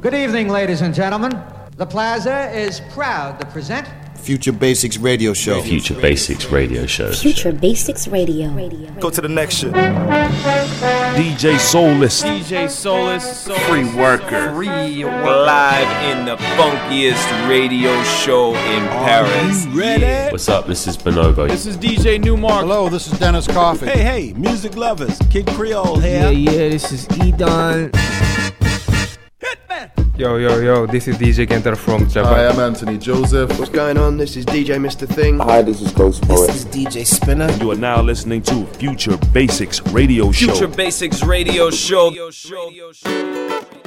Good evening, ladies and gentlemen. The Plaza is proud to present Future Basics Radio Show. Future Basics Radio Show. Future Basics Radio. Go to the next shit. DJ Soulless. DJ Soulless. Free worker. Free Live in the funkiest radio show in Paris. ready? What's up? This is Bonobo. This is DJ Newmark. Hello, this is Dennis Coffee. Hey, hey, music lovers. Kid Creole Yeah, here. yeah, this is Edon. Yo, yo, yo, this is DJ Kenter from Japan. Hi, Japan. I'm Anthony Joseph. What's going on? This is DJ Mr. Thing. Hi, this is Ghost Poet. This is DJ Spinner. You are now listening to Future Basics Radio Show. Future Basics Radio Show. le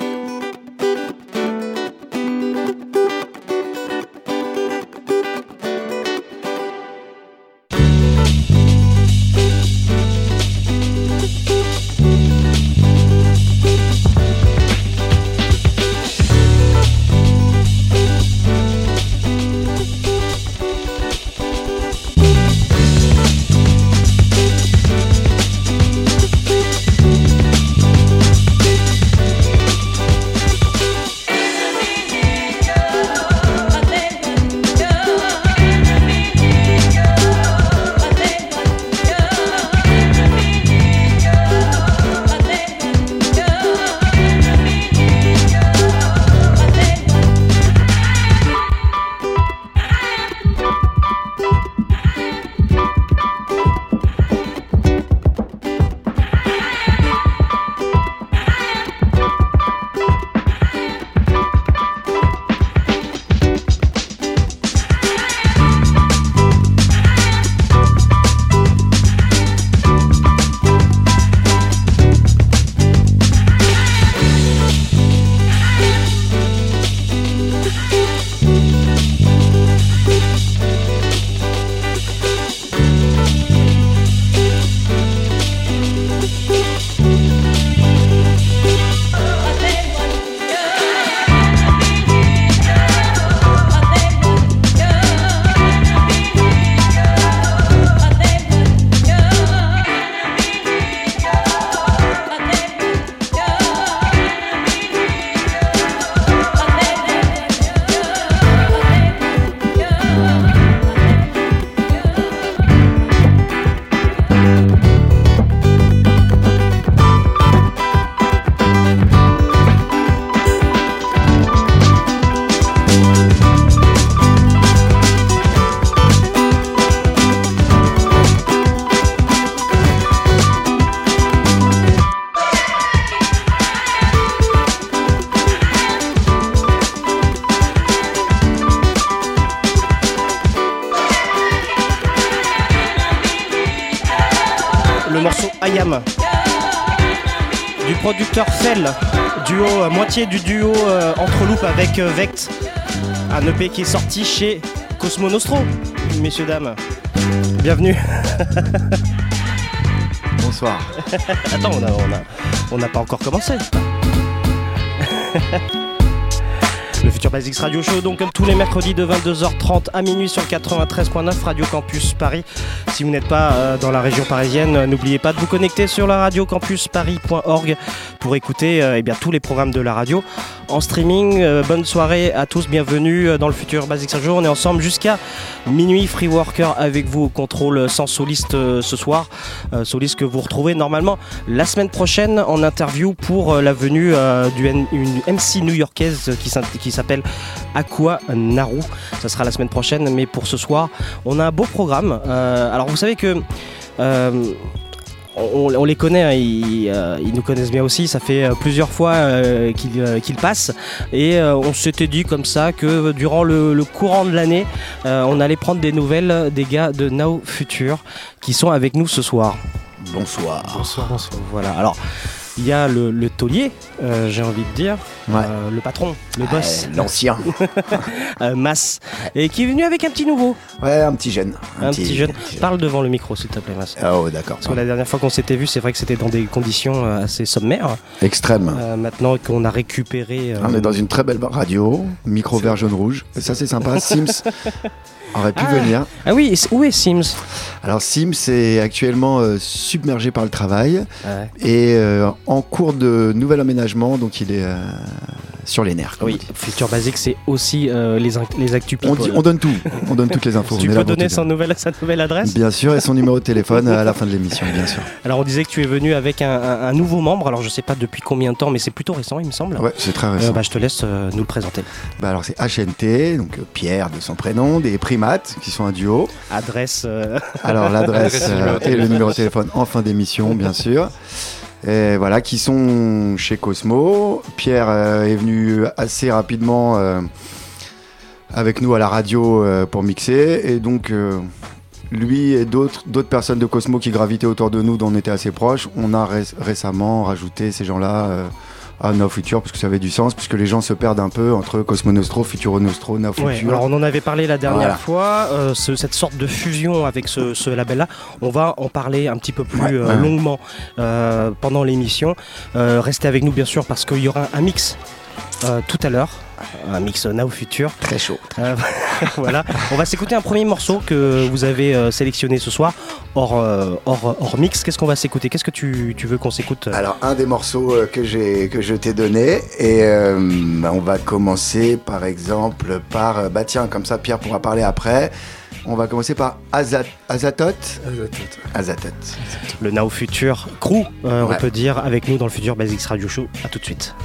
Ayam du producteur Fell, duo euh, moitié du duo euh, entre loupes avec euh, Vect, un EP qui est sorti chez Cosmo Nostro, messieurs dames. Bienvenue. Bonsoir. Attends, on a, on a, on n'a pas encore commencé. Futur Basics Radio Show, donc comme tous les mercredis de 22h30 à minuit sur le 93.9 Radio Campus Paris. Si vous n'êtes pas euh, dans la région parisienne, euh, n'oubliez pas de vous connecter sur la radiocampusparis.org pour écouter euh, eh bien, tous les programmes de la radio en streaming. Euh, bonne soirée à tous, bienvenue dans le Futur Basics Radio. On est ensemble jusqu'à minuit. Free Worker avec vous au contrôle sans soliste ce soir. Soliste que vous retrouvez normalement la semaine prochaine en interview pour la venue d'une MC new-yorkaise qui qui s'appelle Aqua Naru. Ça sera la semaine prochaine, mais pour ce soir, on a un beau programme. Euh, alors vous savez que euh, on, on les connaît, hein, ils, euh, ils nous connaissent bien aussi. Ça fait euh, plusieurs fois euh, qu'ils euh, passent. Et euh, on s'était dit comme ça que durant le, le courant de l'année, euh, on allait prendre des nouvelles des gars de Now Future qui sont avec nous ce soir. Bonsoir. Bonsoir, bonsoir. Voilà. Alors, il y a le, le taulier, euh, j'ai envie de dire, Ouais. euh, le patron, le boss, L'ancien. euh, Mas, et qui est venu avec un petit nouveau, Ouais, un petit jeune. un, petit, jeune. Parle devant le micro, s'il te plaît, Mas. Oh, d'accord. Parce que la dernière fois qu'on s'était vu, c'est vrai que c'était dans des conditions euh, assez sommaires. Extrême. Euh, maintenant qu'on a récupéré. On est dans une très belle radio, micro vert jaune rouge. Et ça c'est sympa. Sims aurait pu venir. Ah oui, où est Sims Alors Sims est actuellement euh, submergé par le travail Ouais. et euh, en cours de nouvel aménagement. Donc il est, euh, sur les nerfs. Oui. Future Basic, c'est aussi euh, les, les actus On, dit- on donne tout, on donne toutes les infos. tu on peux donner son nouvelle, sa nouvelle adresse? Bien sûr, et son numéro de téléphone à la fin de l'émission, bien sûr. Alors on disait que tu es venu avec un, un- un nouveau membre, alors je sais pas depuis combien de temps, mais c'est plutôt récent il me semble. Ouais, c'est très Euh, récent. bah, je te laisse euh, nous le présenter. Bah alors c'est HNT, donc euh, Pierre de son prénom, des primates qui sont un duo. Adresse. euh, Alors l'adresse euh, et le numéro de téléphone en fin d'émission, bien sûr. Voilà, qui sont chez Cosmo. Pierre euh, est venu assez rapidement euh, avec nous à la radio euh, pour mixer. Et donc, lui et d'autres personnes de Cosmo qui gravitaient autour de nous, dont on était assez proches, on a ré- récemment rajouté ces gens-là à Now Future, parce que ça avait du sens, puisque les gens se perdent un peu entre Cosmo Nostro, Futuro Nostro, Now ouais, Future. alors on en avait parlé la dernière Voilà. fois, euh, ce- cette sorte de fusion avec ce, ce label-là. On va en parler un petit peu plus Ouais, euh, ouais. longuement euh, pendant l'émission. Restez avec nous bien sûr parce qu'il y aura un mix euh, tout à l'heure. Un mix Now Future. Très chaud. Euh, voilà, on va s'écouter un premier morceau que vous avez euh, sélectionné ce soir, hors, euh, hors, hors mix. Qu'est-ce qu'on va s'écouter? Qu'est-ce que tu, tu veux qu'on s'écoute Alors, un des morceaux que, j'ai, que je t'ai donné, et on va commencer par exemple par. Bah tiens, comme ça Pierre pourra parler après. On va commencer par Azat, Azatoth. Azatoth. Le Now Future Crew, euh, Ouais. on peut dire, avec nous dans le Future Basics Radio Show. À tout de suite.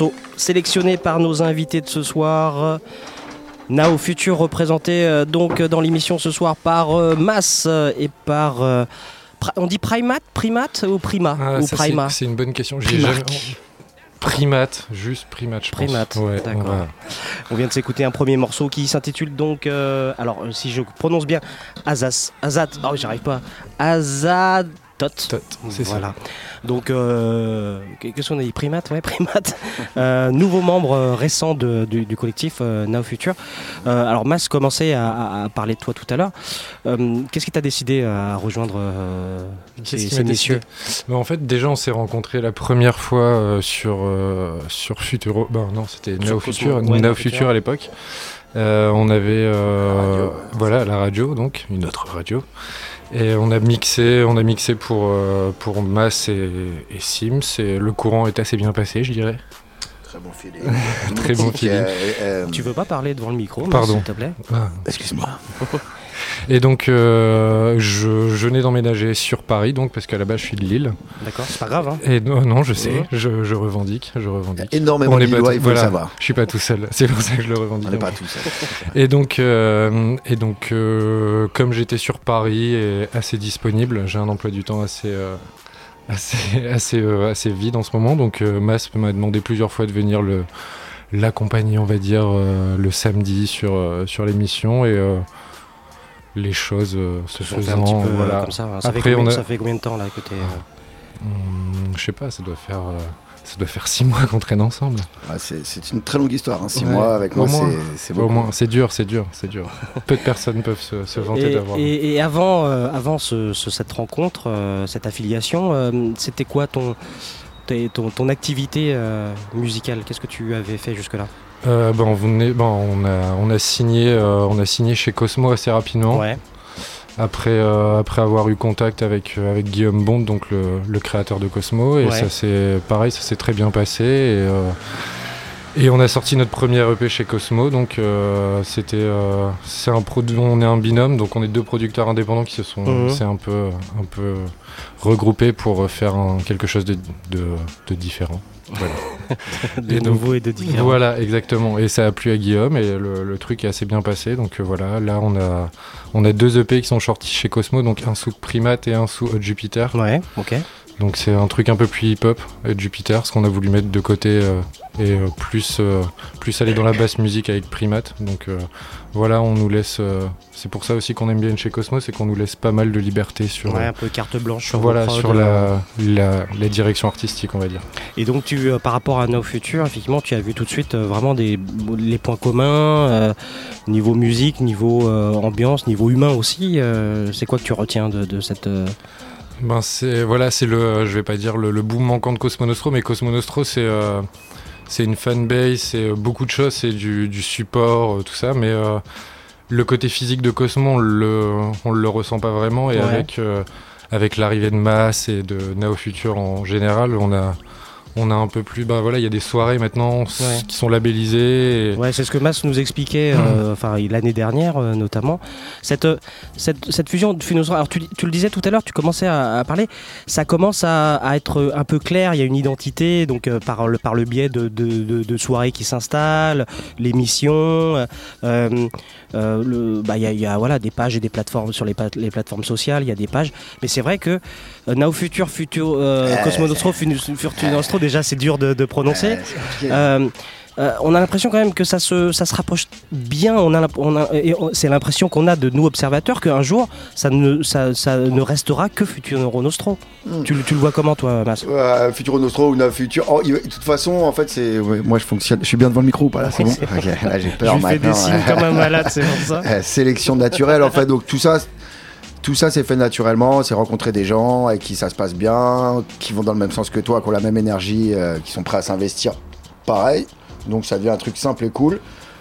Premier morceau sélectionné par nos invités de ce soir. Now Future représenté euh, donc dans l'émission ce soir par euh, Mass euh, et par. on dit primate Primate ou prima Ah, Ou prima c'est- une bonne question. J'ai jamais- Primate, juste primate, je pense. Primate, Ouais, d'accord. voilà. On vient de s'écouter un premier morceau qui s'intitule donc. euh, alors, si je prononce bien, Azaz. Azat. Oh, j'arrive pas. Azatot. Tot, c'est ça. Donc, euh, qu'est-ce qu'on a dit Primate Ouais, Primate. Euh, nouveau membre euh, récent de- du, du collectif euh, Now Future. Euh, alors, Mas commençait à, parler de toi tout à l'heure. Qu'est-ce qui t'a décidé à rejoindre ces, messieurs? Bah, En fait, déjà, on s'est rencontrés la première fois sur, sur Futuro. Ben non, c'était Now. Future, Ouais, Now Now Future Future. à l'époque. On avait. euh, voilà, la radio, donc, une autre radio. Et on a mixé, on a mixé pour, euh, pour Mass et, et Sims, et le courant est assez bien passé, je dirais. Très bon feeling. Très bon feeling. Euh, euh, Tu veux pas parler devant le micro, s'il te plaît? Ah. Excuse-moi. Et donc, euh, je, je venais d'emménager sur Paris, donc, parce qu'à la base, je suis de Lille. D'accord, c'est pas grave. Hein. Et non, non, je sais, je, je revendique, je revendique. Énormément On de est pas Lillois, tout- il faut voilà, le savoir. Je suis pas tout seul, c'est pour ça que je le revendique. On n'est pas tous seuls. Et donc, euh, et donc euh, comme j'étais sur Paris et assez disponible, j'ai un emploi du temps assez, euh, assez, assez, euh, assez vide en ce moment. Donc, euh, Mas m'a demandé plusieurs fois de venir le l'accompagner, on va dire, euh, le samedi sur, euh, sur l'émission et euh, les choses euh, se fait faisant. un petit peu euh, voilà. comme ça. Ça, Après, fait combien, on a- ça fait combien de temps là que t'es, euh, Hum, je sais pas, ça doit faire. euh, ça doit faire six mois qu'on traîne ensemble. Ah, c'est une très longue histoire. Hein. Six Ouais. mois avec Au moi, c'est- Au moins, c'est dur, c'est dur, c'est dur. Peu de personnes peuvent se, se vanter d'avoir. et- et avant, euh, avant ce- ce- cette rencontre, euh, cette affiliation, euh, c'était quoi ton, tes- ton, ton activité euh, musicale? Qu'est-ce que tu avais fait jusque-là? Euh, ben, on, venait- ben, on, a, on, a signé, euh, on a signé chez Cosmo assez rapidement. Ouais. Après, euh, après avoir eu contact avec, euh, avec Guillaume Bond, donc le, le créateur de Cosmo. Et Ouais. ça s'est pareil, ça s'est très bien passé. Et, et on a sorti notre premier EP chez Cosmo. Donc euh, c'était, euh, c'est un produ- on est un binôme, donc on est deux producteurs indépendants qui se sont, Mhm. c'est un peu, un peu regroupés pour faire un- quelque chose de, de, de différent. Voilà. De Et donc, nouveau et de différent. Voilà, exactement. Et ça a plu à Guillaume et le, le truc est assez bien passé. Donc euh, voilà, là on a, on a deux EP qui sont sortis chez Cosmo, donc un sous Primate et un sous Hot Jupiter. Ouais, ok. Donc c'est un truc un peu plus hip-hop, Hot Jupiter, ce qu'on a voulu mettre de côté euh, et euh, plus, euh, plus aller dans la basse musique avec Primate. Donc voilà, on nous laisse. c'est pour ça aussi qu'on aime bien chez Cosmo, c'est qu'on nous laisse pas mal de liberté sur. Ouais, un peu carte blanche sur, sur voilà, la, la, la direction artistique, on va dire. Et donc, tu, par rapport à No Future, effectivement, tu as vu tout de suite vraiment des, les points communs, euh, niveau musique, niveau euh, ambiance, niveau humain aussi. euh, c'est quoi que tu retiens de, de cette. Ben c'est voilà, c'est le, je vais pas dire le, le bout manquant de Cosmo Nostro, mais Cosmo Nostro c'est euh, c'est une fanbase, c'est euh, beaucoup de choses, c'est du, du support, euh, tout ça, mais euh, le côté physique de Cosmo, on le, on le ressent pas vraiment, et Ouais. avec euh, avec l'arrivée de Mass et de Nao Future en général, on a on a un peu plus, ben voilà, il y a des soirées maintenant Ouais. qui sont labellisées. et- Ouais, c'est ce que Mas nous expliquait, euh, enfin l'année dernière euh, notamment. Cette, euh, cette, cette fusion de Funosra, alors tu, tu le disais tout à l'heure, tu commençais à, à parler, ça commence à, à être un peu clair, il y a une identité, donc par, le, par le biais de, de, de- de soirées qui s'installent, l'émission, euh, bah, il y, a, y a voilà, des pages et des plateformes sur les, les plateformes sociales, il y a des pages, mais c'est vrai que euh, Now Future, Future, euh, Cosmo Nostro, Fun- Future Nostro, déjà c'est dur de, de prononcer. Euh, on a l'impression quand même que ça se, ça se rapproche bien. On a, on on- c'est l'impression qu'on a de nous observateurs qu'un jour, ça ne, ça, ça ne restera que Futuro Nostro. Mm. Tu, le- tu le vois comment, toi, Mas? Euh, Futuro Nostro ou Nav Future. Oh, de toute façon, en fait, c'est. ouais, moi, je fonctionne. Je suis bien devant le micro ou pas là C'est bon? Là, j'ai Je peur lui fais des signes comme un malade, c'est pour ça. Euh, sélection naturelle, en fait. Donc, tout ça. Tout ça, c'est fait naturellement. C'est rencontrer des gens avec qui ça se passe bien, qui vont dans le même sens que toi, qui ont la même énergie, euh, qui sont prêts à s'investir pareil. Donc, ça devient un truc simple et cool.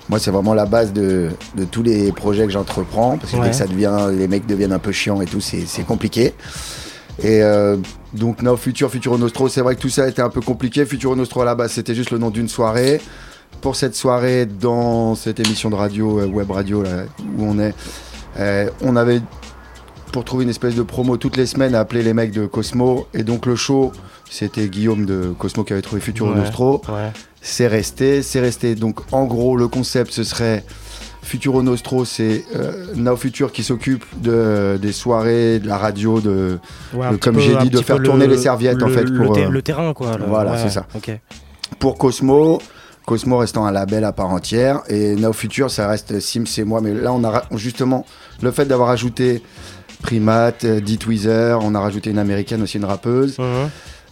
Moi, c'est vraiment la base de, de tous les projets que j'entreprends. Parce que Ouais. dès que ça devient, les mecs deviennent un peu chiants et tout, c'est compliqué. Et euh, donc, Now Future, Futuro Nostro, c'est vrai que tout ça a été un peu compliqué. Futuro Nostro, à la base, c'était juste le nom d'une soirée. Pour cette soirée, dans cette émission de radio, euh, web radio, là, où on est, euh, on avait, pour trouver une espèce de promo toutes les semaines, appelé les mecs de Cosmo. Et donc, le show, c'était Guillaume de Cosmo qui avait trouvé Futuro Ouais. Nostro. Ouais. C'est resté, c'est resté. Donc, en gros, le concept, ce serait Futuro Nostro, c'est euh, Now Future qui s'occupe de, des soirées, de la radio, de, Ouais, de- comme j'ai dit, de faire tourner le- les serviettes, en fait, Le, pour, euh, le terrain, quoi. voilà, ouais, c'est ça. pour Cosmo. Cosmo restant un label à part entière et Now Future ça reste Sims et moi mais là on a justement le fait d'avoir ajouté Primate, euh, Dee Tweezer, on a rajouté une américaine aussi une rappeuse Mhm.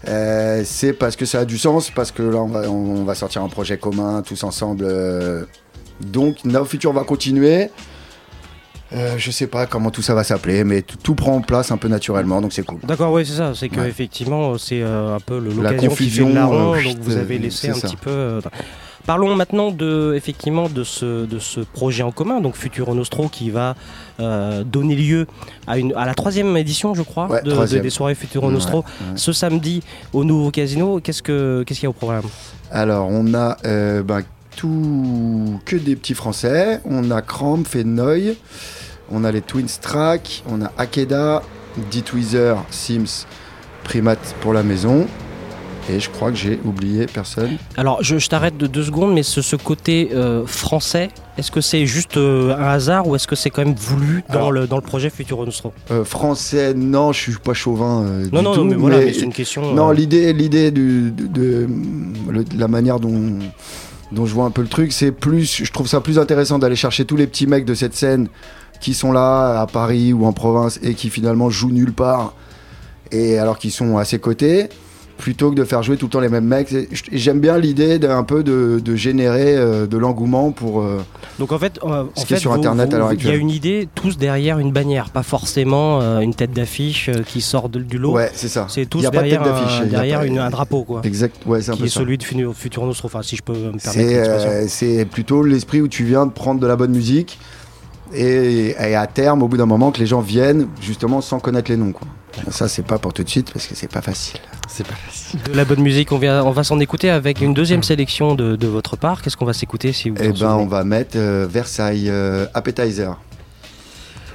Euh, c'est parce que ça a du sens parce que là on va, on va sortir un projet commun tous ensemble euh. donc Now Future va continuer Euh, je sais pas comment tout ça va s'appeler mais tout, tout prend place un peu naturellement donc c'est cool D'accord, oui, c'est ça. C'est que Ouais. effectivement, c'est euh, un peu le- La l'occasion qui fait confusion, le larron. euh, donc vous euh, avez laissé c'est un ça. petit peu. euh, Parlons maintenant de, effectivement, de ce, de ce projet en commun, donc Futuro Nostro, qui va euh, donner lieu à, une, à la troisième édition, je crois, Ouais, de- des soirées Futuro Nostro. ouais. Ce samedi au nouveau casino, qu'est-ce que- qu'est-ce qu'il y a au programme? Alors, on a euh, ben, tout que des petits français. On a Cramp, Fenoy. On a les Twins Track. On a Akeda, D-Tweezer, Sims, Primate pour la maison. Et je crois que j'ai oublié personne. Alors, je, je t'arrête de deux secondes, mais ce, ce côté euh, français, est-ce que c'est juste euh, un hasard ou est-ce que c'est quand même voulu dans, Alors- le, dans le projet Futuro Nostro? Euh, français, non, je suis pas chauvin. euh, Non, du non, tout, mais voilà, mais- c'est une question. Non, l'idée, l'idée de la manière dont, dont je vois un peu le truc, c'est plus, je trouve ça plus intéressant d'aller chercher tous les petits mecs de cette scène qui sont là à Paris ou en province et qui finalement jouent nulle part et alors qu'ils sont à ses côtés plutôt que de faire jouer tout le temps les mêmes mecs. J'aime bien l'idée d'un peu de, de générer euh, de l'engouement pour. euh, Donc en fait, euh, Ce en qui est sur vous- Internet à vous- l'heure il y a actuelle. une idée tous derrière une bannière, pas forcément une tête d'affiche qui sort de- du lot. Ouais, c'est ça. C'est tous y a pas de derrière, tête un, il y a derrière pas- une- un drapeau, quoi. Exact, ouais, c'est un Qui peu est ça. celui de Nostro, enfin, si je peux me permettre c'est plutôt l'esprit où tu viens de prendre de la bonne musique et, et à terme, au bout d'un moment, que les gens viennent justement sans connaître les noms. Quoi. Ça, c'est pas pour tout de suite parce que c'est pas facile. C'est pas facile. De la bonne musique, on, vient, on va s'en écouter avec une deuxième sélection de, de votre part. Qu'est-ce qu'on va s'écouter si vous Eh en ben, on va mettre euh, Versailles euh, Appetizer.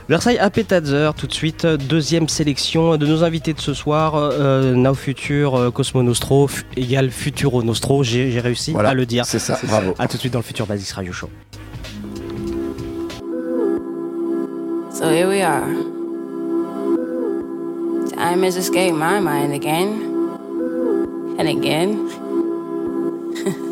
Versailles Appetizer, tout de suite, deuxième sélection de nos invités de ce soir. Euh, Now Future, euh, Cosmo Nostro, égale Futuro Nostro. J'ai réussi Voilà, à le dire. c'est ça, bravo. A tout de suite dans le Futur Basics Radio Show. So here we are. Time has escaped my mind again and again.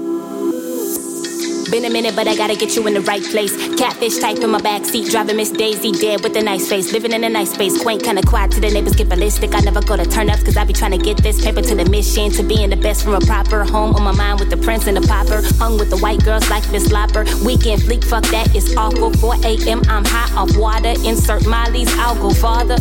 Been a minute, but I gotta get you in the right place. Catfish type in my backseat, driving Miss Daisy dead with a nice face. Living in a nice space, quaint, kinda quiet to the neighbors get ballistic. I never go to turn ups, cause I be trying to get this paper to the mission. To being the best from a proper home on my mind with the prince and the popper. Hung with the white girls like Miss Lopper. Weekend fleek, fuck that, it's awful. 4 a.m., I'm high off water. Insert Molly's, I'll go farther.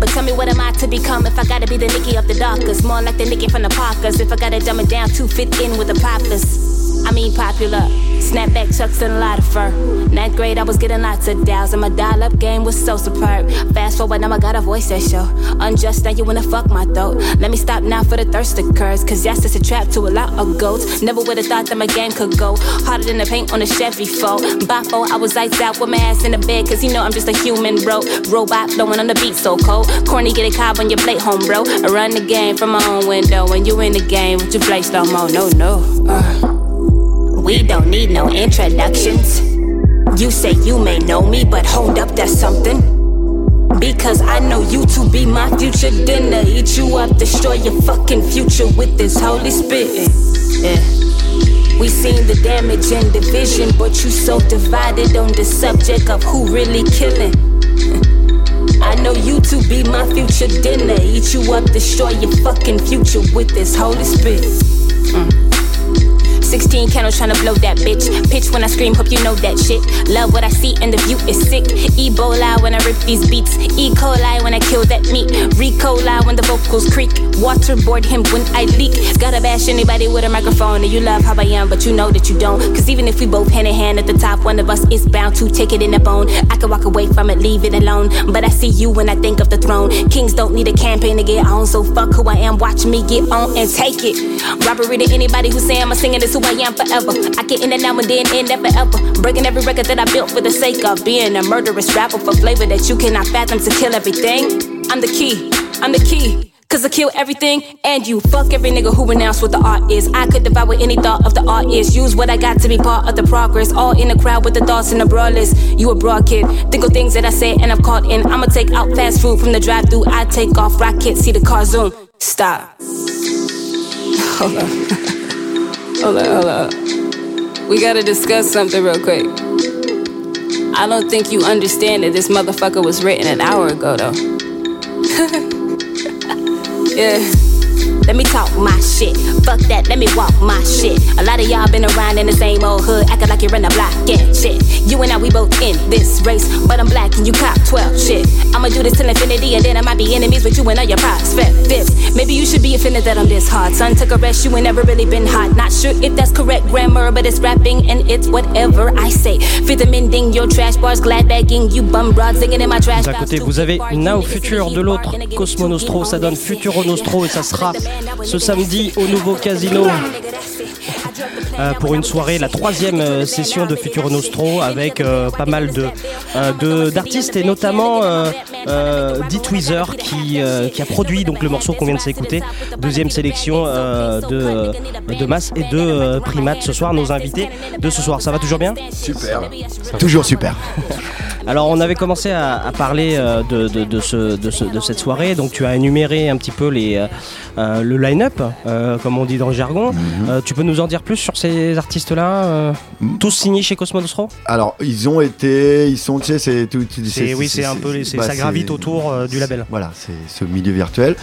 But tell me what am I to become if I gotta be the Nikki of the darkers? More like the Nikki from the Parkers. If I gotta dumb it down to fit in with the poplars. I mean popular. Snapback chucks and a lot of fur. Ninth grade, I was getting lots of dials, and my dial up game was so superb. Fast forward, now I got a voice that show. Unjust, now you wanna fuck my throat. Let me stop now for the thirst occurs, cause yes, it's a trap to a lot of goats. Never would've thought that my game could go harder than the paint on a Chevy foe. Bafo, I was lights out with my ass in the bed, cause you know I'm just a human, bro. Robot blowing on the beat so cold. Corny, get a cob on your plate, home, bro. I run the game from my own window, and you in the game with your play slow mo. No, no. Uh. We don't need no introductions. You say you may know me, but hold up, that's something. Because I know you to be my future dinner. Eat you up, destroy your fucking future with this holy spirit. Yeah. We seen the damage and division, but you so divided on the subject of who really killing. I know you to be my future dinner. Eat you up, destroy your fucking future with this holy spirit. Mm. 16 candles tryna blow that bitch. Pitch when I scream, hope you know that shit. Love what I see and the view is sick. Ebola when I rip these beats. E. coli when I kill that meat. Recola when the vocals creak. Waterboard him when I leak. Gotta bash anybody with a microphone. And you love how I am, but you know that you don't. Cause even if we both hand in hand at the top, one of us is bound to take it in the bone. I can walk away from it, leave it alone. But I see you when I think of the throne. Kings don't need a campaign to get on, so fuck who I am. Watch me get on and take it. Robbery to anybody who say I'm a singer, this who I am forever. I get in and out and then end never ever. Breaking every record that I built for the sake of being a murderous rapper for flavor that you cannot fathom to kill everything. I'm the key, I'm the key. Cause I kill everything and you fuck every nigga who renounce what the art is. I could devour any thought of the art is. Use what I got to be part of the progress. All in the crowd with the thoughts and the brawlers. You a broad kid. Think of things that I say and I'm caught in. I'ma take out fast food from the drive through. I take off rocket, see the car zoom. Stop. Hold. Hold on, hold. We gotta discuss something real quick. I don't think you understand that this motherfucker was written an hour ago, though. yeah. Let me talk my shit. Fuck that, let me walk my shit. A lot of y'all been around in the same old hood, acting like you're in the block and shit. You and I, we both in this race, but I'm black and you cop 12 shit. I'ma do this till infinity and then I might be enemies with you and all your prospects. Maybe you should be offended that I'm this hard. Son, took a rest, you ain't never really been hot. Not sure if that's correct grammar, but it's rapping and it's whatever I say. Fit amending your trash bars, glad bagging you bum broad, singing in my trash D'un côté, vous avez Now Future, de l'autre, Cosmo Nostro. Ça donne Futuro Nostro et ça sera ce samedi au nouveau casino. Euh, pour une soirée, la troisième euh, session de Futuro Nostro avec euh, pas mal de euh, de- d'artistes et notamment euh, euh, Dit Weezer qui, euh, qui a produit donc le morceau qu'on vient de s'écouter. Deuxième sélection euh, de, de Mass et de euh, Primate ce soir, nos invités de ce soir. Ça va toujours bien? Super. Toujours super. Alors on avait commencé à, à parler euh, de, de- de ce- de ce- de cette soirée, donc tu as énuméré un petit peu les, le line-up, euh, comme on dit dans le jargon. Euh, tu peux nous en dire plus sur ces artistes-là euh, Tous signés chez Cosmo Nostro Alors, ils ont été, ils sont, tu sais, c'est tout. C'est- oui, c'est un peu c'est- ça gravite autour, euh, du label. Voilà, c'est ce milieu virtuel.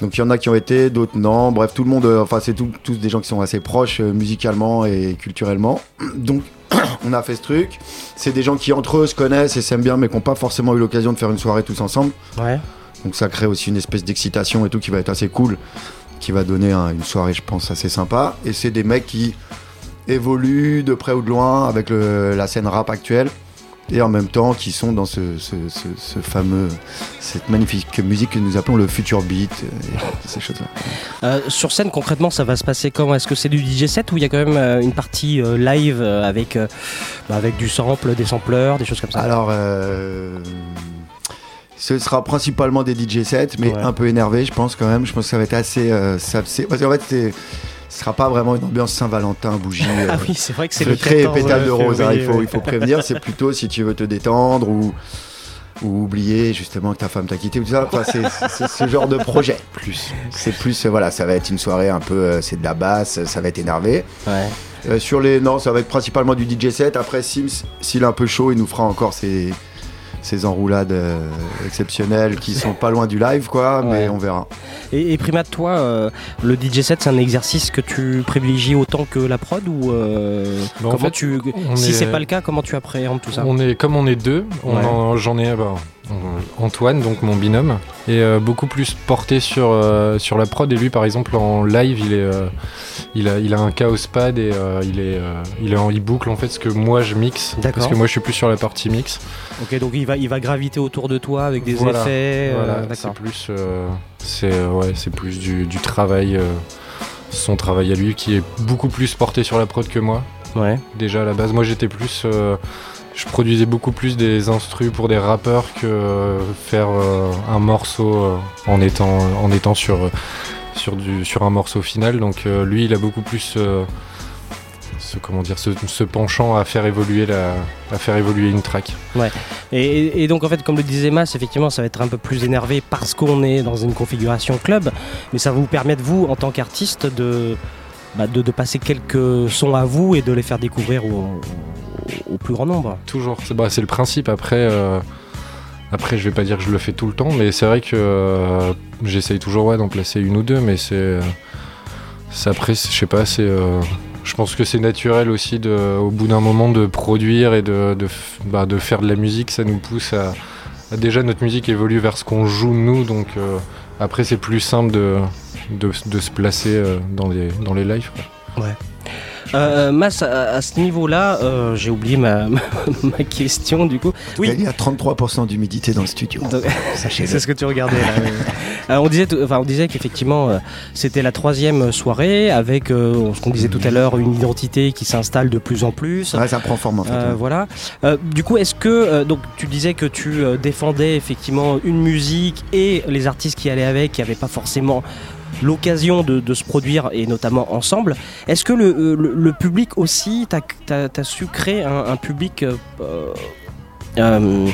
Donc il y en a qui ont été, d'autres non. Bref, tout le monde, euh, enfin c'est tout- tous des gens qui sont assez proches euh, musicalement et culturellement. Donc on a fait ce truc. C'est des gens qui entre eux se connaissent et s'aiment bien, mais qui n'ont pas forcément eu l'occasion de faire une soirée tous ensemble. Ouais. Donc ça crée aussi une espèce d'excitation et tout qui va être assez cool, qui va donner un- une soirée, je pense, assez sympa. Et c'est des mecs qui évoluent de près ou de loin avec le- la scène rap actuelle et en même temps qui sont dans ce, ce- ce- ce fameux, cette magnifique musique que nous appelons le future beat euh, et ces choses-là. Euh, sur scène, concrètement, ça va se passer comment Est-ce que c'est du DJ set ou il y a quand même euh, une partie euh, live avec, euh, bah, avec du sample, des sampleurs, des choses comme ça? Alors, euh, ce sera principalement des DJ sets, mais Ouais. un peu énervé, je pense quand même. Je pense que ça va être assez. euh, ça- parce qu'en fait, c'est- ce sera pas vraiment une ambiance Saint-Valentin, bougie. Ah euh, oui, c'est vrai que c'est le très 14 pétale de rose. hein, il, faut, ouais. il faut prévenir. C'est plutôt si tu veux te détendre ou, ou oublier justement que ta femme t'a quitté ou tout ça. Enfin, c'est ce genre de projet. Plus. C'est plus. euh, Voilà, ça va être une soirée un peu. euh, c'est de la basse, ça va être énervé. Ouais. Euh, sur les. Non, ça va être principalement du DJ set. Après, Sims, s'il est un peu chaud, il nous fera encore ses, ses enroulades euh, exceptionnelles qui sont pas loin du live, quoi. Mais on verra. Et, et Primate, toi, euh, le DJ set, c'est un exercice que tu privilégies autant que la prod ou euh, Bah, en comment fait, tu, on si est- c'est pas le cas, comment tu appréhendes tout ça? On est comme on est deux, Ouais. j'en ai bah, Antoine donc mon binôme est euh, beaucoup plus porté sur euh, sur la prod et lui par exemple en live il est euh, il a il a un chaos pad et euh, il est euh, il est en il boucle en fait ce que moi je mixe parce que moi je suis plus sur la partie mix. Ok, donc il va, il va graviter autour de toi avec des Voilà. effets. euh, Voilà, c'est plus euh, c'est euh, ouais, c'est plus du, du travail euh, son travail à lui qui est beaucoup plus porté sur la prod que moi. Ouais. Déjà à la base, moi j'étais plus. Je produisais beaucoup plus des instrus pour des rappeurs que euh, faire euh, un morceau euh, en étant, en étant sur, sur, un morceau final. Donc lui, il a beaucoup plus. ce, comment dire, ce, penchant à faire évoluer la, à faire évoluer une track. Ouais. Et, donc en fait, comme le disait Mas, effectivement, ça va être un peu plus énervé parce qu'on est dans une configuration club, mais ça va vous permettre vous, en tant qu'artiste, de, bah, de, de passer quelques sons à vous et de les faire découvrir au, plus grand nombre. Toujours, c'est bah, c'est le principe. Après, euh, après, je vais pas dire que je le fais tout le temps, mais c'est vrai que euh, j'essaye toujours ouais, d'en placer une ou deux, mais c'est. euh, après, je sais pas, c'est. euh, je pense que c'est naturel aussi, au bout d'un moment, de produire et de, bah, de faire de la musique. Ça nous pousse à. à- déjà, notre musique évolue vers ce qu'on joue nous, donc après, c'est plus simple de, de, de se placer euh, dans, les, dans les lives. Ouais. Euh, Mas, à, à ce niveau-là, euh, j'ai oublié ma, ma, ma question du coup. Il y a 33% d'humidité dans le studio. C'est ce que tu regardais là. oui. Euh, on disait, tout- enfin, on disait qu'effectivement, euh, c'était la troisième soirée avec euh, ce qu'on disait tout à l'heure, une identité qui s'installe de plus en plus. Ouais, ça prend forme en fait. Euh, ouais. voilà. Euh, du coup, est-ce que euh, donc tu disais que tu euh, défendais effectivement une musique et les artistes qui allaient avec, qui n'avaient pas forcément l'occasion de, se produire et notamment ensemble. Est-ce que le, euh, public aussi, tu as, su créer un, public euh, euh,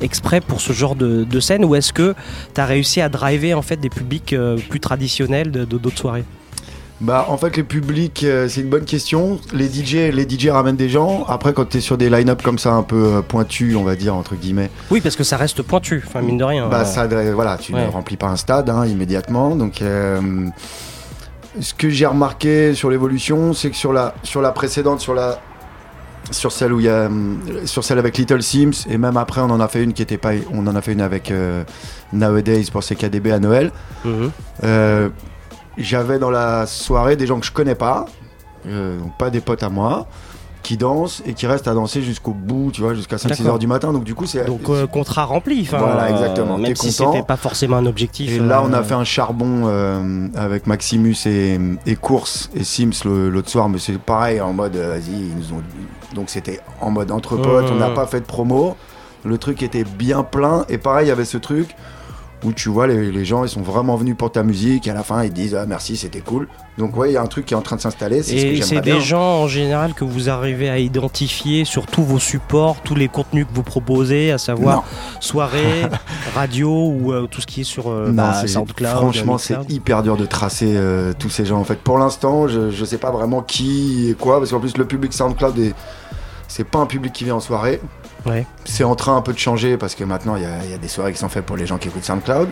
exprès pour ce genre de, scène ou est-ce que tu as réussi à driver en fait des publics plus traditionnels d'autres soirées? Bah, en fait, les publics, euh, c'est une bonne question. Les DJ, les DJ ramènent des gens. Après, quand tu es sur des line-up comme ça, un peu euh, pointus, on va dire, entre guillemets, Oui, parce que ça reste pointu, enfin mine de rien. bah, euh, ça, euh, voilà, tu ouais. ne remplis pas un stade hein, immédiatement. Donc, euh, ce que j'ai remarqué sur l'évolution, c'est que sur la, sur la précédente, sur la. Sur celle où il y a, hum, sur celle avec Little Sims et même après on en a fait une qui était pas, on en a fait une avec euh, Nowadays pour CKDB à Noël. mhm. J'avais dans la soirée des gens que je connais pas, euh, donc pas des potes à moi, qui dansent et qui restent à danser jusqu'au bout, tu vois, jusqu'à 5-6 D'accord. heures du matin. Donc du coup, c'est. Donc euh, contrat rempli. enfin, Voilà, exactement. euh, Même si content. c'était pas forcément un objectif. Et là, on a euh, fait un charbon euh, avec Maximus et, et Course et Sims l'autre soir, mais c'est pareil en mode, euh, vas-y, ils nous ont. Donc c'était en mode entre potes, on n'a pas fait de promo. Le truc était bien plein et pareil, il y avait ce truc où tu vois les, les gens ils sont vraiment venus pour ta musique et à la fin ils disent ah merci c'était cool donc ouais il y a un truc qui est en train de s'installer c'est Et des bien gens en général que vous arrivez à identifier sur tous vos supports, tous les contenus que vous proposez, à savoir Non. soirée, radio ou euh, tout ce qui est sur euh, Non, bah, SoundCloud. franchement, c'est hyper dur de tracer euh, tous ces gens. En fait, pour l'instant, je, je sais pas vraiment qui et quoi, parce qu'en plus, le public SoundCloud, est- c'est pas un public qui vient en soirée. Ouais. C'est en train un peu de changer parce que maintenant, il y, a- il y a des soirées qui sont faites pour les gens qui écoutent SoundCloud.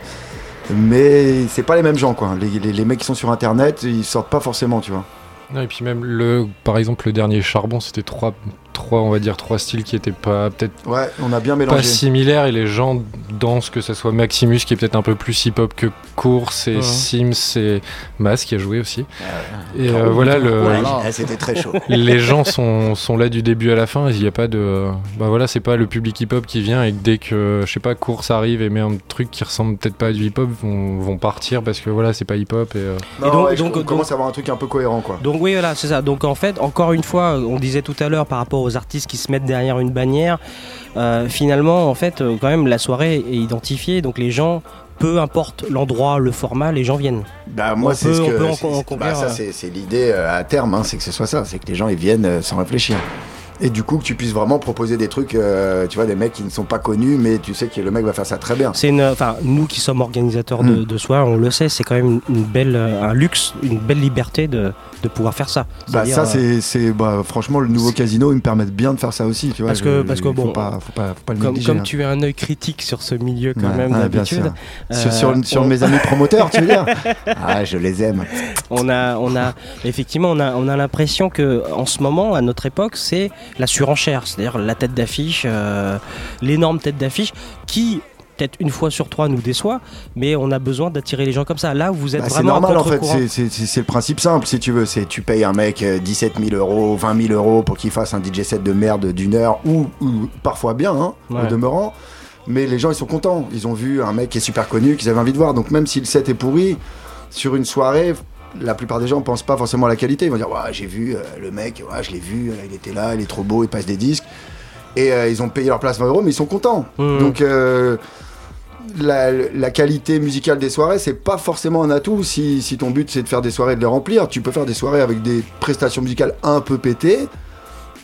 Mais c'est pas les mêmes gens, quoi. Les, les- les mecs qui sont sur Internet, ils sortent pas forcément, tu vois. Non, et puis même le, par exemple, le dernier charbon, c'était trois, trois, on va dire trois styles qui étaient pas peut-être Ouais, on a bien pas mélangé. similaires et les gens dansent que ce soit Maximus qui est peut-être un peu plus hip-hop que Course et Ouais. Sims et Mas qui a joué aussi. Et euh, voilà le. Ouais, ah, c'était très chaud. les gens sont, sont là du début à la fin. Il n'y a pas de. Bah voilà, c'est pas le public hip-hop qui vient et que dès que, je sais pas, Course arrive et met un truc qui ressemble peut-être pas à du hip-hop, vont, vont partir parce que voilà, c'est pas hip-hop. Et, euh, Non, Et donc- ouais, je- donc- on donc- commence à avoir un truc un peu cohérent, quoi. Donc oui, voilà, c'est ça. Donc en fait, encore une fois, on disait tout à l'heure par rapport aux artistes qui se mettent derrière une bannière, euh, finalement, en fait, euh, quand même, la soirée est identifiée. Donc les gens, peu importe l'endroit, le format, les gens viennent. Bah moi c'est ce que bah, ça euh. c'est l'idée à terme hein, c'est que ce soit ça c'est que les gens ils viennent sans réfléchir et du coup que tu puisses vraiment proposer des trucs euh, tu vois des mecs qui ne sont pas connus mais tu sais que le mec va faire ça très bien C'est enfin, nous qui sommes organisateurs de, Mm. de soirées, on le sait, c'est quand même une, belle, un luxe, une belle liberté de, de pouvoir faire ça. bah ça euh, c'est bah, franchement le nouveau casino il me permet bien de faire ça aussi tu vois Parce que- je- parce que faut bon, pas faut pas, faut pas le comme, négliger, comme hein. tu as un œil critique sur ce milieu quand Ouais, même ouais, d'habitude, sûr. sur, sur, euh, sur on- mes amis promoteurs tu veux dire ah je les aime on a, on a, effectivement, on a, on a l'impression que en ce moment, à notre époque, c'est la surenchère, c'est-à-dire la tête d'affiche, euh, l'énorme tête d'affiche qui peut-être une fois sur trois nous déçoit, mais on a besoin d'attirer les gens comme ça. Là, vous êtes Bah, c'est vraiment normal à en fait, c'est- c'est c'est- c'est le principe simple si tu veux. C'est tu payes un mec euh, 17 000 euros, 20 000 euros pour qu'il fasse un DJ set de merde d'une heure ou, ou parfois bien, hein, Ouais. au demeurant. Mais les gens ils sont contents. Ils ont vu un mec qui est super connu, qu'ils avaient envie de voir. Donc même si le set est pourri, sur une soirée, la plupart des gens pensent pas forcément à la qualité. Ils vont dire ouais, j'ai vu euh, le mec, ouais, je l'ai vu, euh, il était là, il est trop beau, il passe des disques. Et euh, ils ont payé leur place 20 euros, mais ils sont contents. Mhm. Donc la, la qualité musicale des soirées, c'est pas forcément un atout si, si ton but c'est de faire des soirées et de les remplir. Tu peux faire des soirées avec des prestations musicales un peu pétées,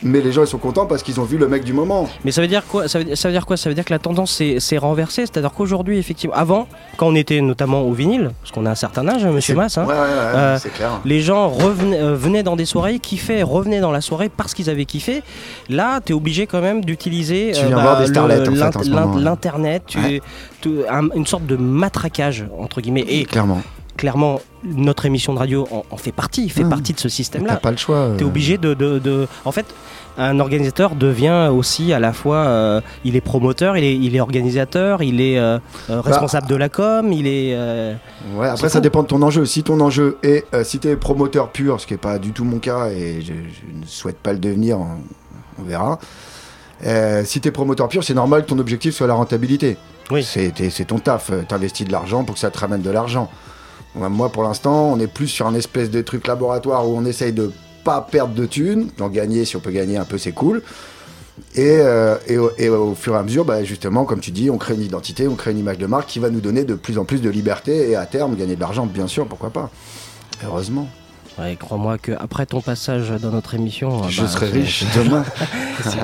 mais les gens ils sont contents parce qu'ils ont vu le mec du moment. Mais ça veut dire quoi ça veut, ça veut dire quoi? Ça veut dire que la tendance s'est renversée, c'est-à-dire qu'aujourd'hui, effectivement, avant, quand on était notamment au vinyle, parce qu'on a un certain âge, Monsieur C'est- Mass, hein, Ouais, ouais, ouais, Euh, clair. les gens revenaient, euh, venaient dans des soirées, kiffaient, revenaient dans la soirée parce qu'ils avaient kiffé. Là, tu es obligé quand même d'utiliser en fait, moment, ouais. l'internet, un- une sorte de matraquage entre guillemets. Et Clairement. Clairement, notre émission de radio en, en fait partie, fait Ah. partie de ce T'as système-là. pas le choix. Tu es euh. obligé de, de- de- En fait, un organisateur devient aussi à la fois. euh, il est promoteur, il est, il est organisateur, il est euh, euh, responsable de la com, il est. euh, Ouais, après ça dépend de ton enjeu. Si ton enjeu est, si t'es promoteur pur, ce qui est pas du tout mon cas et je, je ne souhaite pas le devenir, on, on verra. Si t'es promoteur pur, c'est normal que ton objectif soit la rentabilité. Oui. C'est t'es- ton taf. T'investis de l'argent pour que ça te ramène de l'argent. Moi, pour l'instant, on est plus sur un espèce de truc laboratoire où on essaye de pas perdre de thunes, d'en gagner. Si on peut gagner un peu, c'est cool. Et, euh, au, et au fur et à mesure, bah, justement, comme tu dis, on crée une identité, on crée une image de marque qui va nous donner de plus en plus de liberté et à terme gagner de l'argent, bien sûr, pourquoi pas. Heureusement. Ouais, crois-moi qu'après ton passage dans notre émission, Je bah, serai riche demain.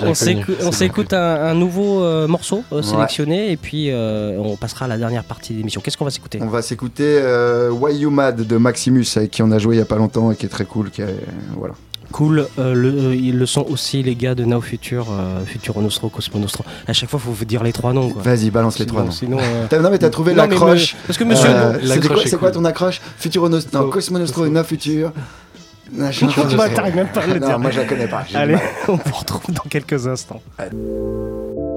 on s'écou- on s'écoute un, un nouveau euh, morceau euh, Ouais. sélectionné et puis euh, on passera à la dernière partie de l'émission. Qu'est-ce qu'on va s'écouter? On va s'écouter euh, Why You Mad de Maximus, avec qui on a joué il y a pas longtemps et qui est très cool. Qui est- voilà. Cool, euh, le- euh, ils le sont aussi les gars de Now Future, euh, Futuro Nostro, Cosmo Nostro. À chaque fois, il faut vous dire les trois noms. Vas-y, balance les Sinon- trois noms. Sinon, euh, Non mais t'as trouvé Non, l'accroche. me- parce que monsieur, Euh, non, quoi- c'est quoi ton accroche Futuro Nostro, non, Cosmo Nostro et No Future. Vois, je t'arrives même pas à le Non, dire. moi je la connais pas. Allez, on vous retrouve dans quelques instants. Got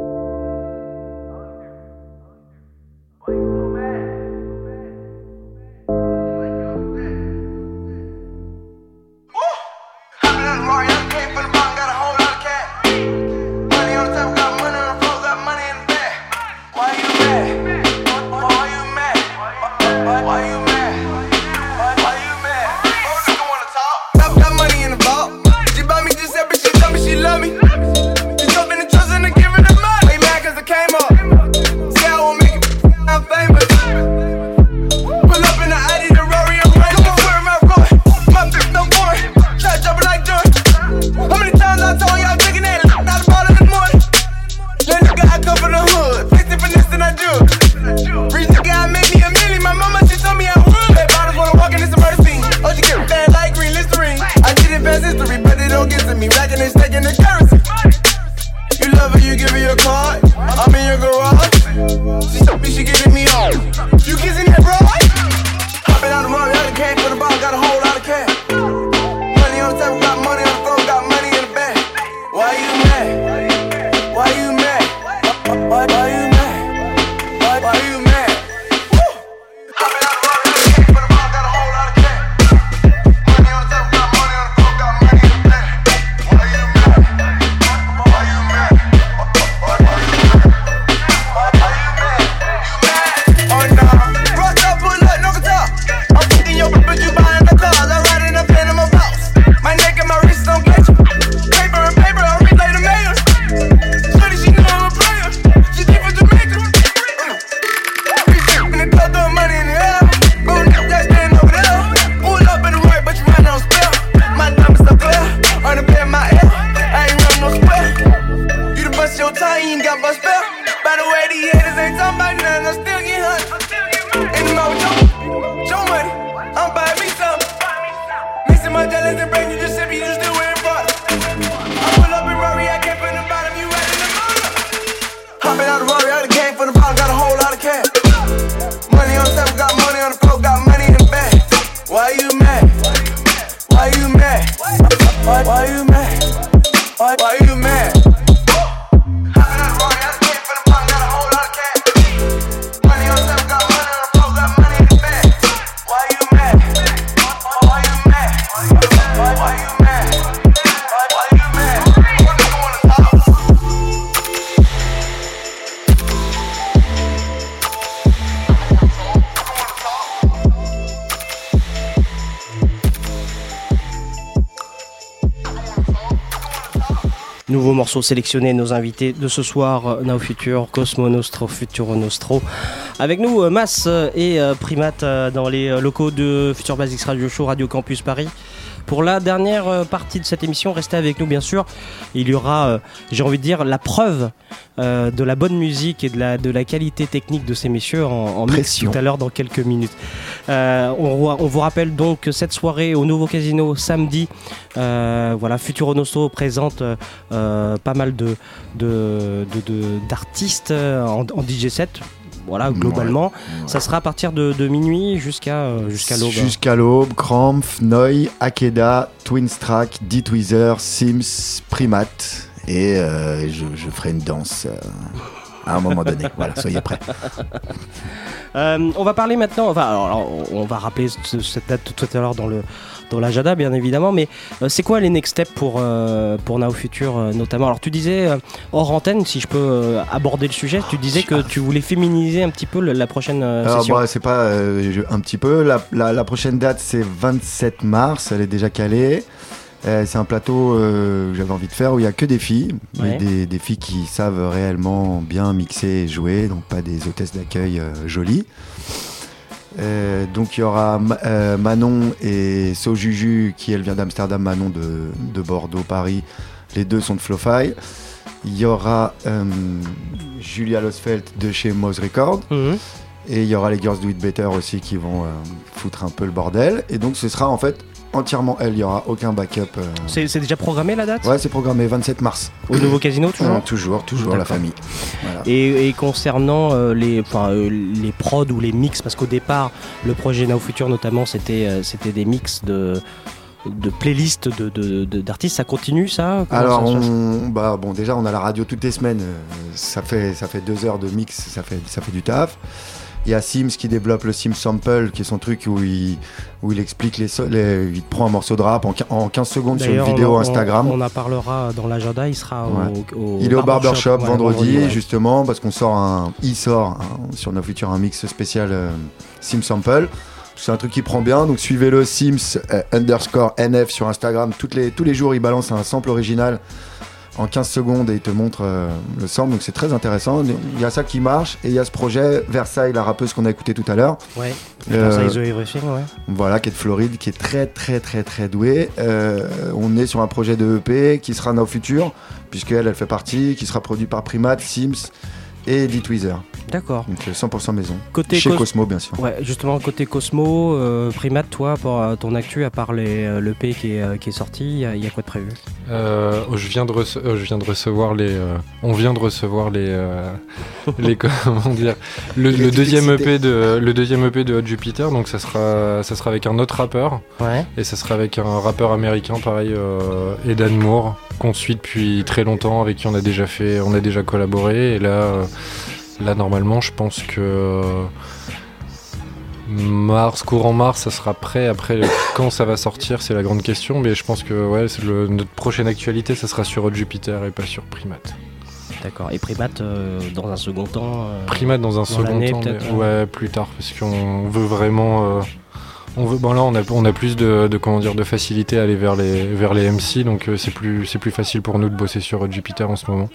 Nouveau morceau sélectionné, nos invités de ce soir, euh, Now Future, Cosmo Nostro, Futuro Nostro. Avec nous, euh, Mas euh, et Primate dans les locaux de Future Basics Radio Show, Radio Campus Paris. Pour la dernière euh, partie de cette émission, restez avec nous bien sûr. Il y aura, euh, j'ai envie de dire, la preuve euh, de la bonne musique et de la, de la qualité technique de ces messieurs en, en mix tout à l'heure dans quelques minutes. Euh, on, on vous rappelle donc cette soirée au nouveau casino samedi, voilà, Futuro Nostro présente pas mal de, de, de- de- d'artistes euh, en, en DJ set. Voilà, globalement, ça sera à partir de, de minuit jusqu'à euh, jusqu'à l'aube. Jusqu'à l'aube, Krampf, Noi, Akeda, Twinstrack, D-Tweezer, Sims, Primate. Et euh, je, je ferai une danse euh, à un moment donné. voilà, soyez prêts. Euh, on va parler maintenant, enfin, alors, on va rappeler ce- cette date tout à l'heure dans le dans l'agenda bien évidemment, mais euh, c'est quoi les next steps pour euh, pour Now Future euh, notamment? Alors tu disais hors antenne, si je peux aborder le sujet, tu disais que tu voulais féminiser un petit peu la prochaine Alors, session. bah, c'est pas un petit peu. La, la- la prochaine date, c'est 27 mars. Elle est déjà calée. C'est un plateau euh, que j'avais envie de faire où il y a que des filles, mais des, des filles qui savent réellement bien mixer et jouer, donc pas des hôtesses d'accueil euh, jolies. Euh, donc il y aura euh, Manon et Sojuju qui elle vient d'Amsterdam, Manon de, de Bordeaux, Paris. Les deux sont de Flowfy. Il y aura euh, Julia Losfeld de chez Moz Record. Mhm. Et il y aura les Girls Do It Better aussi qui vont foutre un peu le bordel. Et donc ce sera en fait entièrement elle, il n'y aura aucun backup. euh. C'est c'est déjà programmé la date? Ouais, c'est programmé 27 mars. Au nouveau casino toujours? Euh, toujours, toujours la D'accord. famille. Voilà. Et, et concernant euh, les, enfin, euh, les prods ou les mix, parce qu'au départ, le projet Now Future notamment, c'était euh, c'était des mix de, de playlists d'artistes, de, de, d'artistes. ça continue ça? Comment Alors, ça se passe? on, bah, bon, déjà, on a la radio toutes les semaines. euh, Ça fait, ça fait deux heures de mix, ça fait, ça fait du taf. Il y a Sims qui développe le Sims Sample, qui est son truc où il, où il explique les, Il prend un morceau de rap en, quin- en 15 secondes sur une vidéo on Instagram. On, en parlera dans l'agenda, il sera Ouais. au, au Il est au barbershop vendredi, ouais. justement, parce qu'on sort un. Il sort un- sur nos futurs un mix spécial euh, Sims Sample. C'est un truc qui prend bien, donc suivez-le Sims euh, underscore NF sur Instagram. Toutes les, tous les jours, il balance un sample original en 15 secondes et il te montre euh, le sample, donc c'est très intéressant. Il y a ça qui marche et il y a ce projet Versailles, la rappeuse qu'on a écouté tout à l'heure. Ouais. Euh, Versailles The Everything, ouais. Voilà, qui est de Floride, qui est très très très très douée. Euh, on est sur un projet de EP qui sera Now Future, puisqu'elle elle fait partie, qui sera produit par Primate, Sims et Eddie Tweezer. D'accord. Donc euh, 100% maison. Côté Chez Cos- Cosmo, bien sûr. Ouais, justement, côté Cosmo, euh, Primate, toi, pour euh, ton actu, à part les, euh, l'EP qui est, euh, qui est sorti, il y, a- il y a quoi de prévu? Euh, oh, je, viens de rece- euh, je viens de recevoir les. euh, on vient de recevoir les. euh, les comment dire le, le deuxième. EP de le deuxième EP de Hot Jupiter. Donc ça sera ça sera avec un autre rappeur. Ouais. Et ça sera avec un rappeur américain, pareil, euh, Edan Moore, qu'on suit depuis très longtemps, avec qui on a déjà fait, on a déjà collaboré. Et là, euh, là normalement, je pense que euh, mars, courant mars, ça sera prêt. Après, quand ça va sortir, c'est la grande question. Mais je pense que ouais, c'est le- notre prochaine actualité, ça sera sur Jupiter et pas sur Primate. D'accord. Et Primate, euh, dans un second temps euh, Primate dans un dans second temps, mais- ouais, plus tard, parce qu'on veut vraiment. euh, on veut, bon là, on a, on a plus de, de comment dire de facilité à aller vers les vers les MC, donc c'est plus c'est plus facile pour nous de bosser sur Jupiter en ce moment.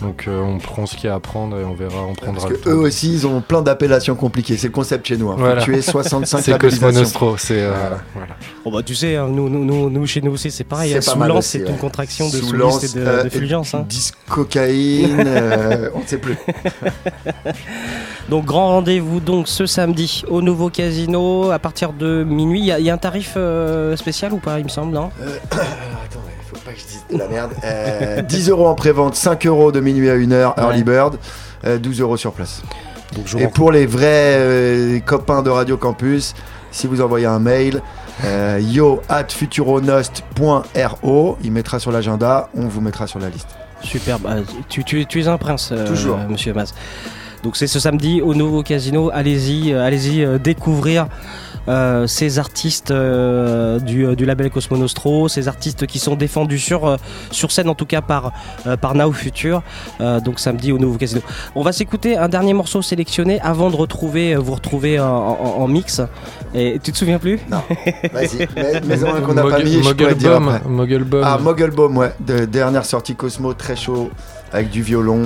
Donc euh, on prend ce qu'il y a à prendre et on verra, on prendra Parce que eux aussi, ils ont plein d'appellations compliquées. C'est le concept chez nous. Hein. Voilà. tuer 65 C'est labellisations. Cosmo Nostro, c'est euh, Voilà. voilà. Bon bah tu sais, hein, nous, nous, nous, nous, chez nous aussi c'est pareil, C'est hein, Soulance c'est ouais. une contraction de Soulance, et de, euh, de fulgence. hein. Disque cocaïne, euh, on ne sait plus. Donc grand rendez-vous donc ce samedi au nouveau casino à partir de minuit. Il y, a- il y a un tarif euh, spécial ou pas il me semble, non Euh, alors attends, de la merde. Euh, 10 euros en prévente, 5 euros de minuit à 1 heure, early bird, euh, 12 euros sur place. Donc je Et pour les vrais euh, copains de Radio Campus, si vous envoyez un mail, euh, yo at futuronost.ro, il mettra sur l'agenda, on vous mettra sur la liste. Superbe. Ah, Tu, tu, tu es un prince, euh, Toujours. monsieur Mas. Donc c'est ce samedi au nouveau casino. Allez-y, euh, allez-y euh, découvrir euh, ces artistes euh, du, euh, du label Cosmo Nostro, ces artistes qui sont défendus sur, euh, sur scène en tout cas par, euh, par Now Future. Euh, donc samedi au nouveau casino. On va s'écouter un dernier morceau sélectionné avant de retrouver, vous retrouver en, en- en mix. Et tu te souviens plus? Non, vas-y, mais, mais un qu'on n'a pas mis. Mogulbum. Ah, Mogulbom, ouais, de, dernière sortie Cosmo, très chaud, avec du violon,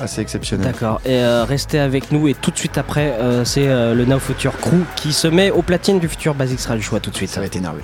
assez exceptionnel. D'accord, et euh, restez avec nous et tout de suite après, euh, c'est euh, le Now Future Crew qui se met au platine du futur Basics Radio. À tout de suite. Ça va être énervé.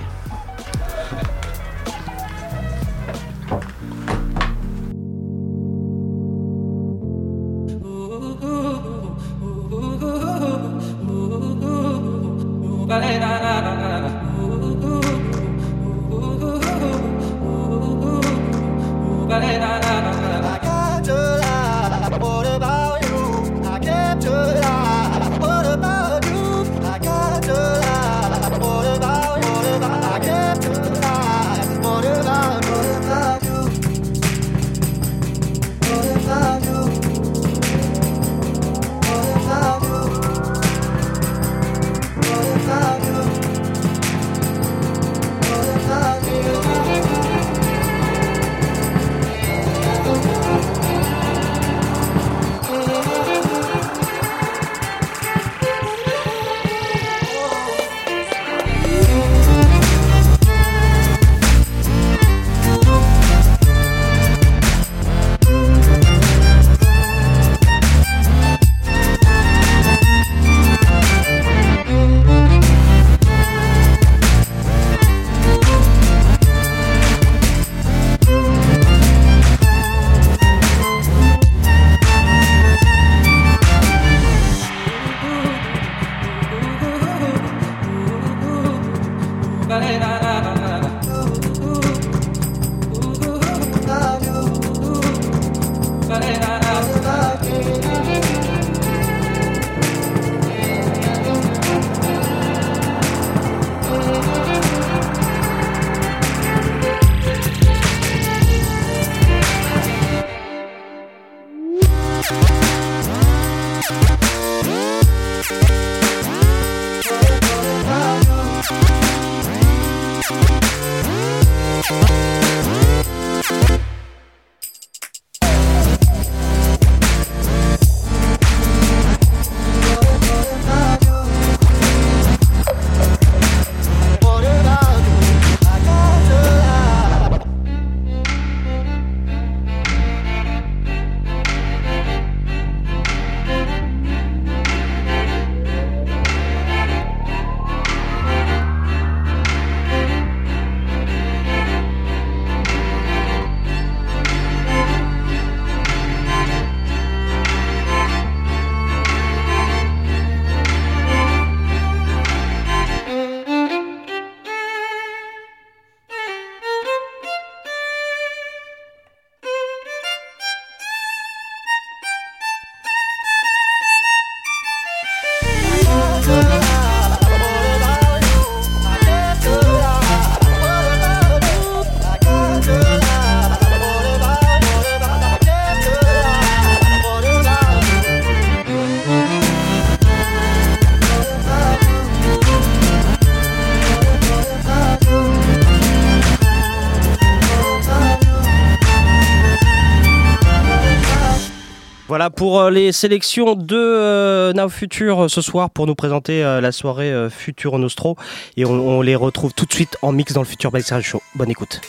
pour euh, les sélections de euh, Now Future euh, ce soir pour nous présenter la soirée Future Nostro. Et on, les retrouve tout de suite en mix dans le Future Black Show. Bonne écoute.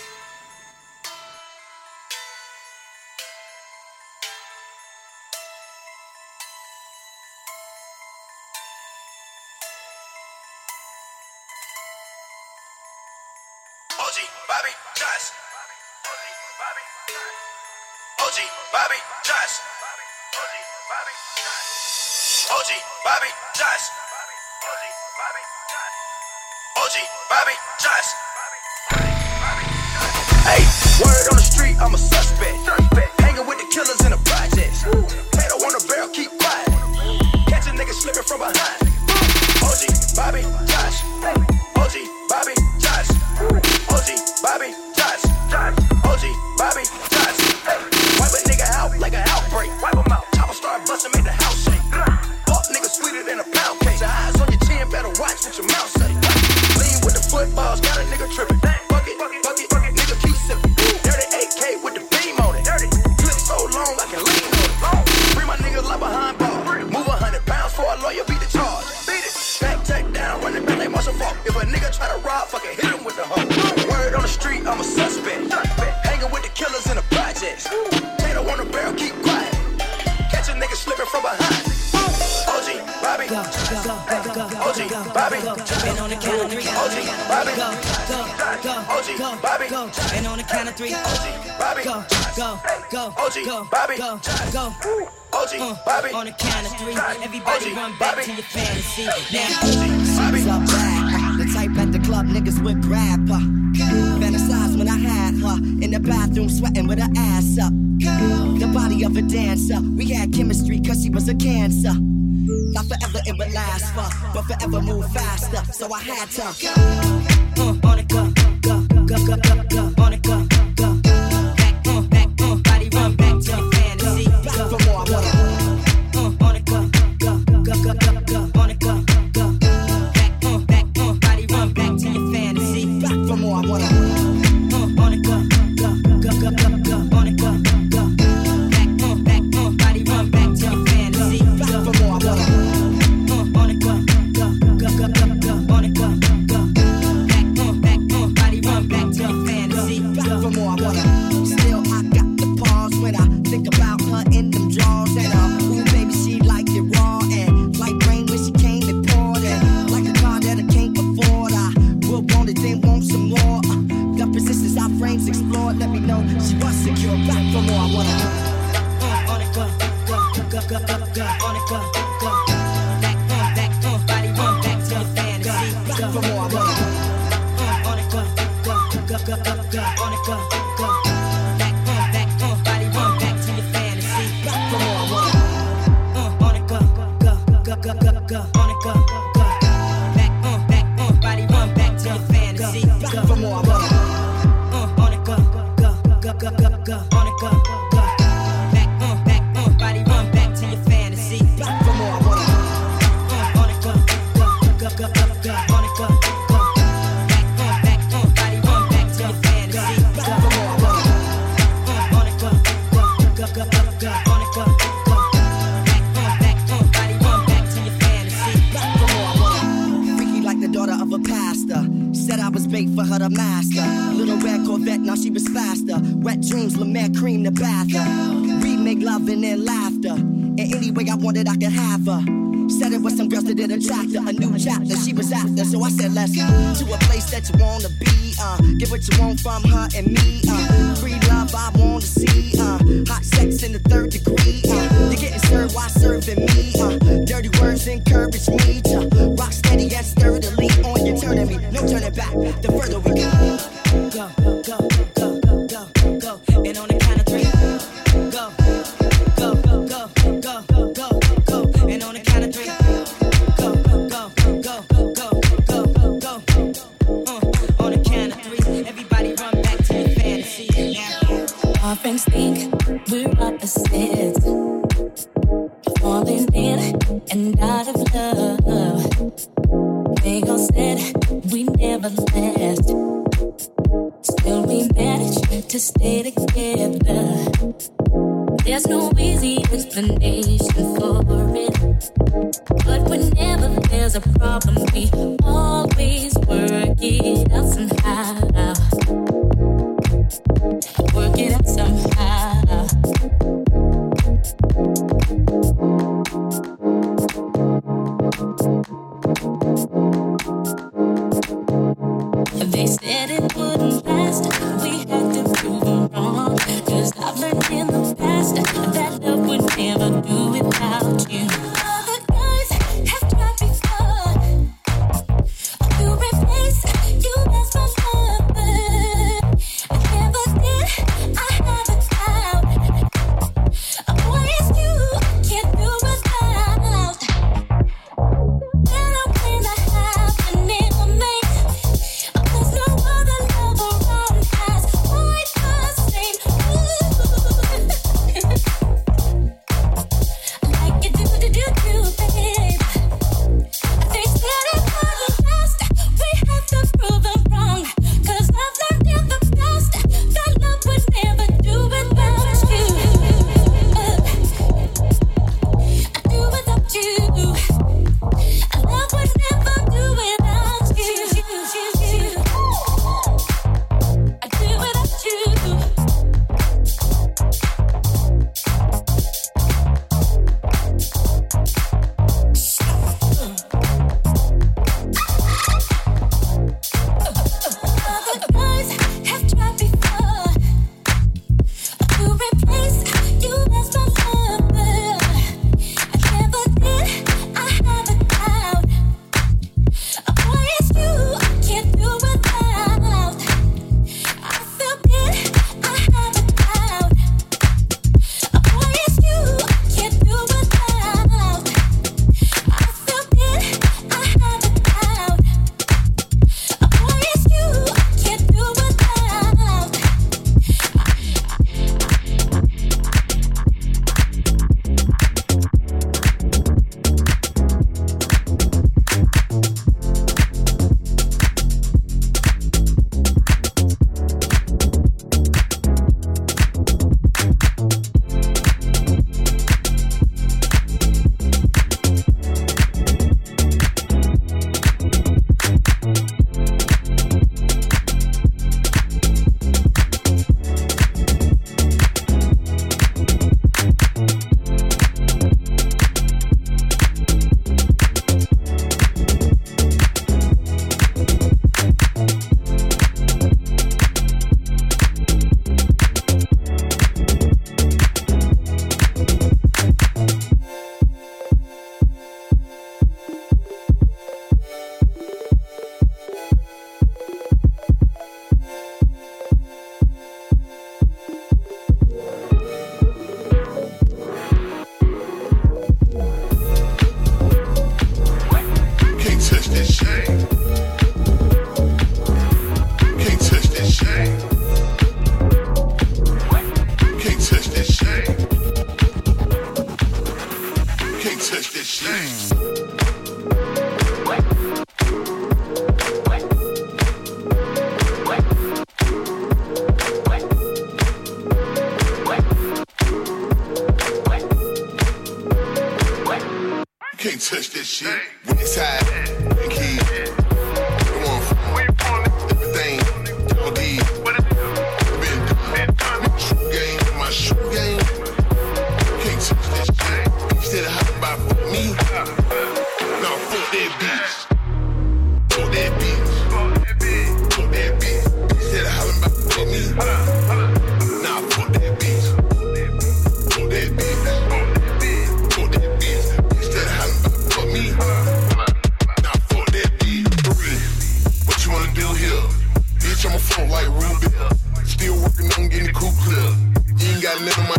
Bobby Bobby OG Bobby Josh. OG Bobby Josh. Hey, word on the street, I'm a suspect. Hanging with the killers in the projects. Potato on the barrel, keep quiet. Catch a nigga slipping from behind. OG Bobby Josh. OG Bobby Josh. OG Bobby Josh. OG Bobby Josh. Hey, wipe a nigga out like an outbreak. Wipe him out. I'm start busting, make the house shake. Fuck nigga sweeter than a pound cake. Your eyes on your chin, better watch what your mouth say. Lean with the footballs, got a nigga tripping. Bobby, and on the count of three, OG, Bobby, go, go, go, OG, Bobby, go, and on the count of three, OG, Bobby, go, go, go, OG, go, Bobby, go, go. OG, uh, Bobby. On the count of three, everybody run back Bobby. to your fantasy. Now, she's Bobby, back. The type at the club niggas with grab her. Girl. Fantasize when I had her in the bathroom, sweating with her ass up. Girl. The body of a dancer. We had chemistry, cause she was a cancer. Not forever it would last for, but forever move faster. So I had to go, uh, on it go, go, go, go, go, go, on it go. back for more.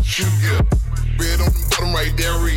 what. Red on the bottom right there.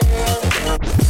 girl.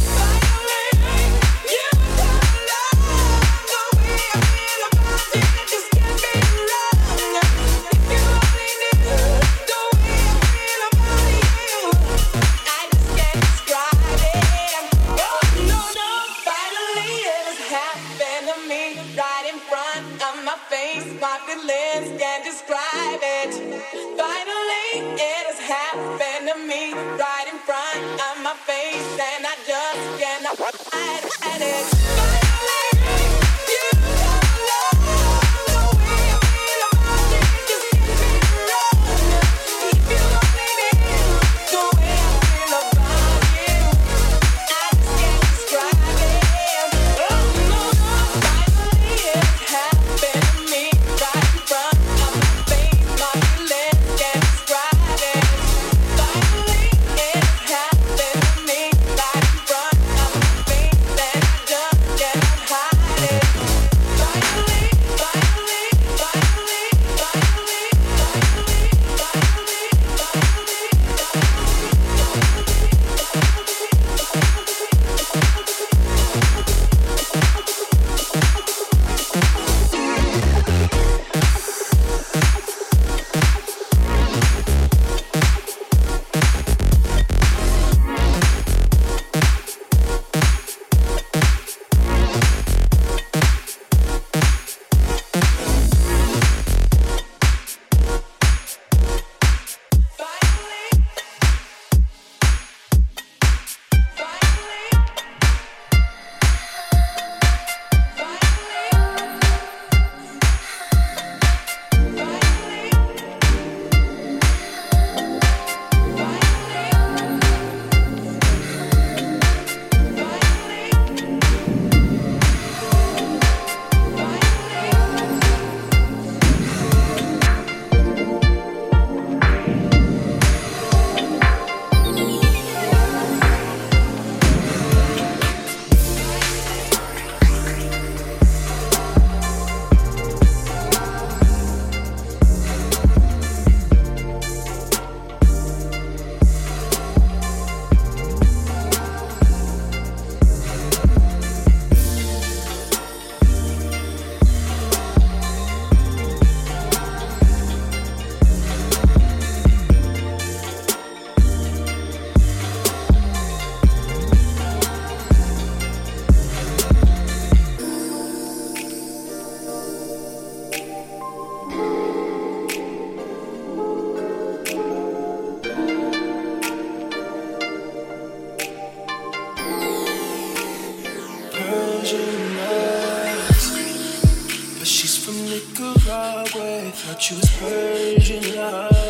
choose Persian love.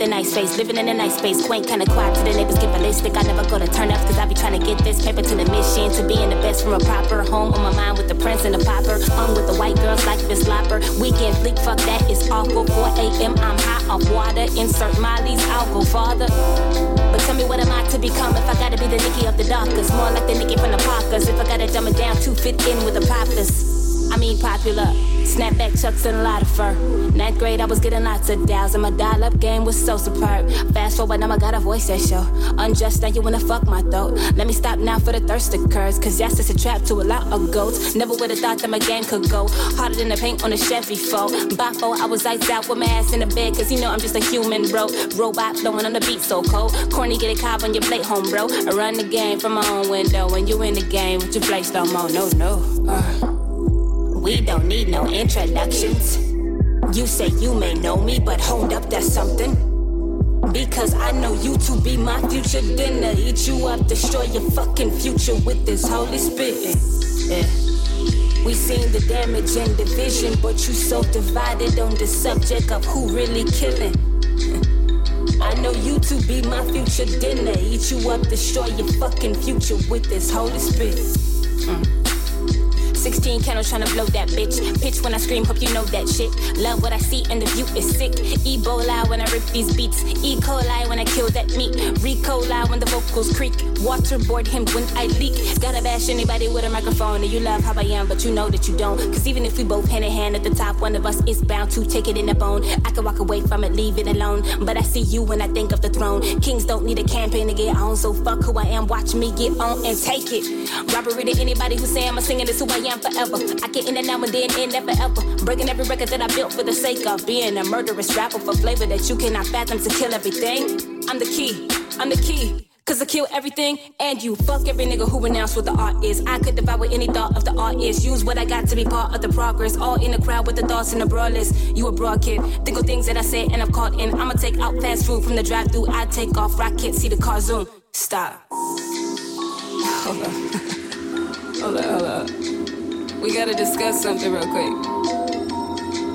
With a nice face. Living in a nice space, quaint, kinda quiet to the neighbors get ballistic. I never go to turn ups, cause I be trying to get this paper to the mission. To being the best from a proper home on my mind with the prince and the popper. Hung with the white girls like this slopper. Weekend fleek, fuck that, it's awful. 4 a.m., I'm hot off water. Insert Molly's, I'll go farther. But tell me what am I to become if I gotta be the Nicki of the darkest? More like the Nicki from the Parkers. If I gotta dumb it down to fit in with the poppers. I mean popular. Snapback chucks and a lot of fur. Ninth grade, I was getting lots of dials, and my dial up game was so superb. Fast forward, now I got a voice that show. Unjust, now you wanna fuck my throat. Let me stop now for the thirst occurs, cause yes, it's a trap to a lot of goats. Never would've thought that my game could go harder than the paint on a Chevy foe. By four, I was lights out with my ass in the bed, cause you know I'm just a human, bro. Robot flowing on the beat so cold. Corny, get a cob on your plate, home, bro. I run the game from my own window, and you in the game with your play slow mo. No, no. Uh. We don't need no introductions. You say you may know me, but hold up, that's something. Because I know you to be my future dinner. Eat you up, destroy your fucking future with this holy spitting. Yeah. We seen the damage and division, but you so divided on the subject of who really killing. I know you to be my future dinner. Eat you up, destroy your fucking future with this holy spit. Mm. 16 candles tryna blow that bitch. Pitch when I scream, hope you know that shit. Love what I see and the view is sick. Ebola when I rip these beats. E. coli when I kill that meat. Recola when the vocals creak. Waterboard him when I leak. Gotta bash anybody with a microphone. And you love how I am, but you know that you don't. Cause even if we both hand in hand at the top, one of us is bound to take it in the bone. I can walk away from it, leave it alone. But I see you when I think of the throne. Kings don't need a campaign to get on, so fuck who I am. Watch me get on and take it. Robbery to anybody who say I'm singing this who I am forever. I get in and now and then, in never ever. Breaking every record that I built for the sake of being a murderous rapper for flavor that you cannot fathom to kill everything. I'm the key, I'm the key. Cause I kill everything and you fuck every nigga who renounce what the art is. I could devour any thought of the art is. Use what I got to be part of the progress. All in the crowd with the thoughts and the list. You a broad kid. Think of things that I say and I've caught in. I'ma take out fast food from the drive through. I take off rocket, see the car zoom. Stop. Hold up. hold up, hold up. We gotta discuss something real quick.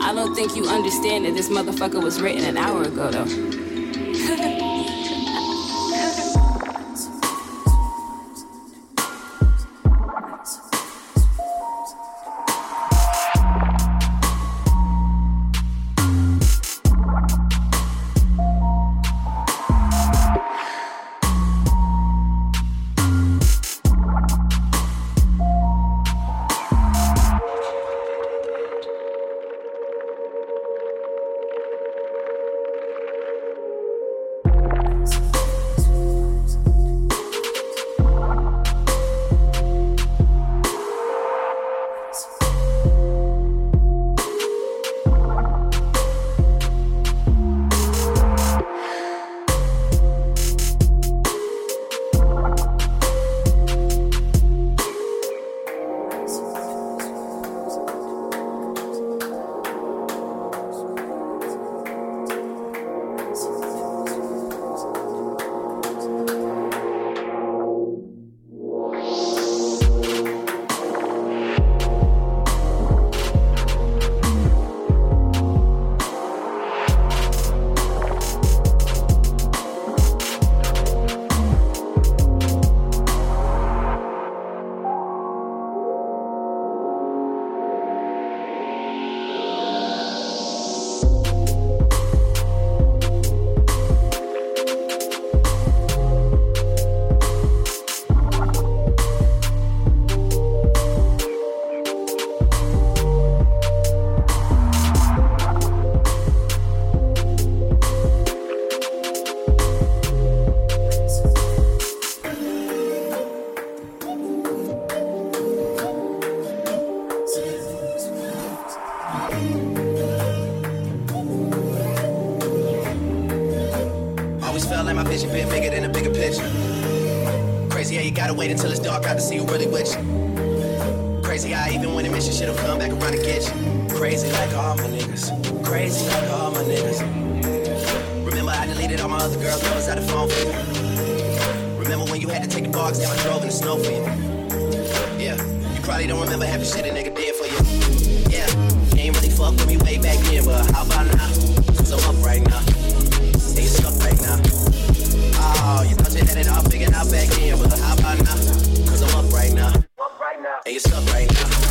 I don't think you understand that this motherfucker was written an hour ago though. Other out the phone for you. Remember when you had to take the bogs down, I drove in the snow for you. Yeah, you probably don't remember half the shit a nigga did for you. Yeah, you ain't really fuck with me way back then, but how about now? Cause I'm up right now. And you stuck right now. Oh, you thought you had it all figured out back then, but how about now? Cause I'm up right now. And you stuck right now.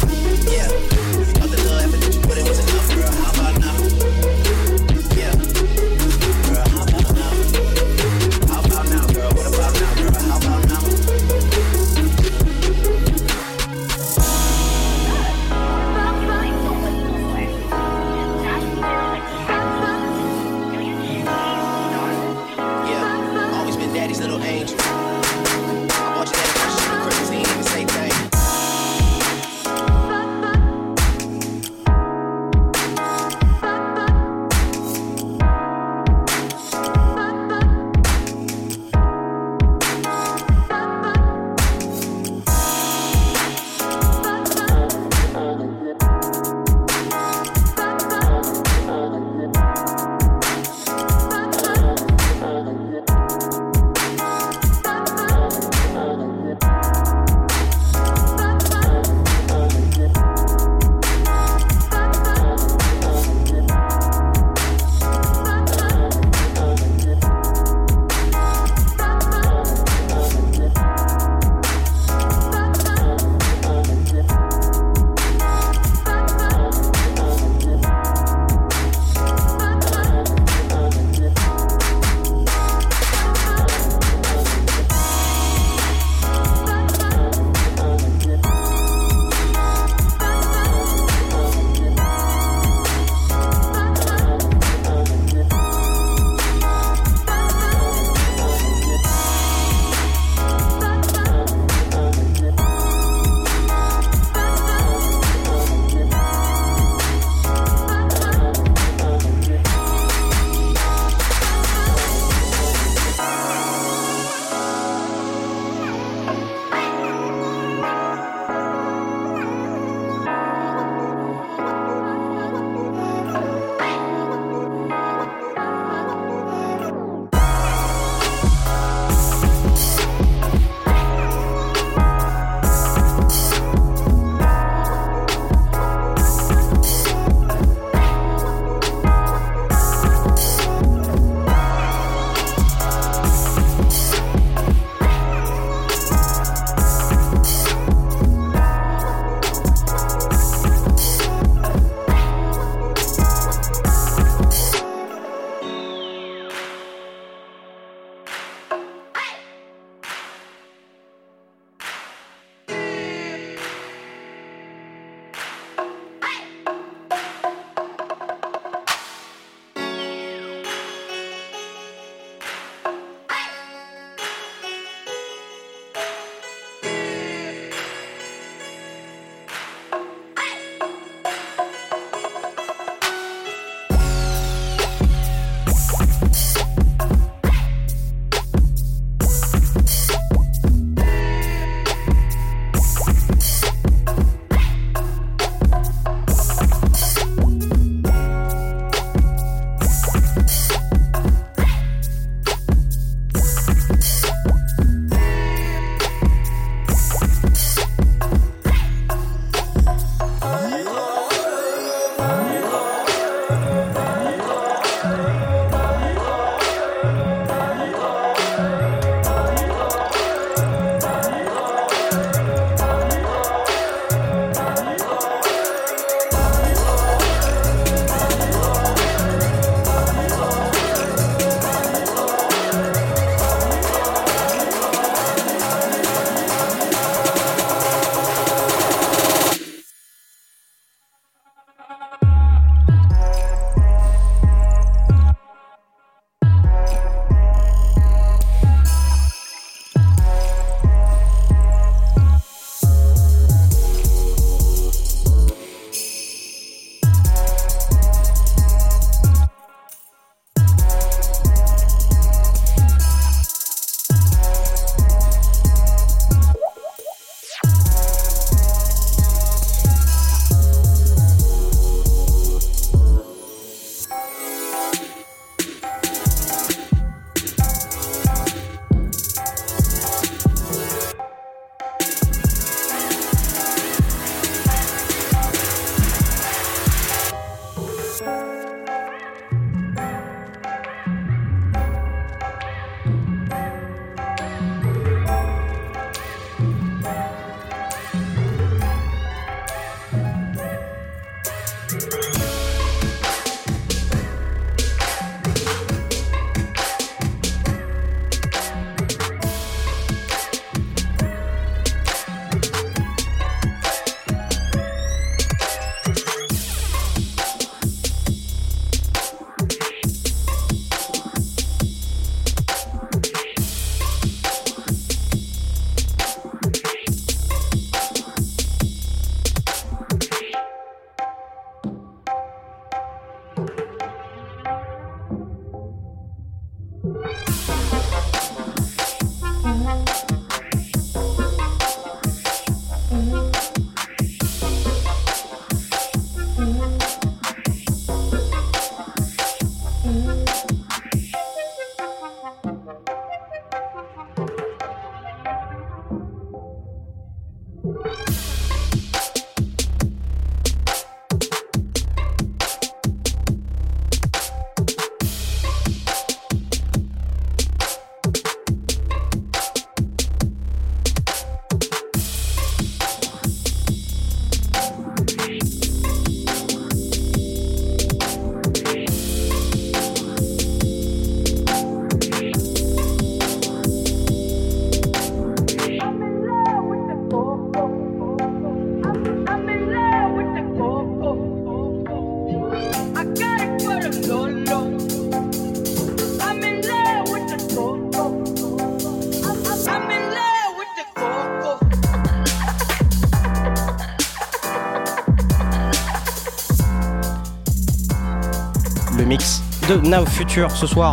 Now Future ce soir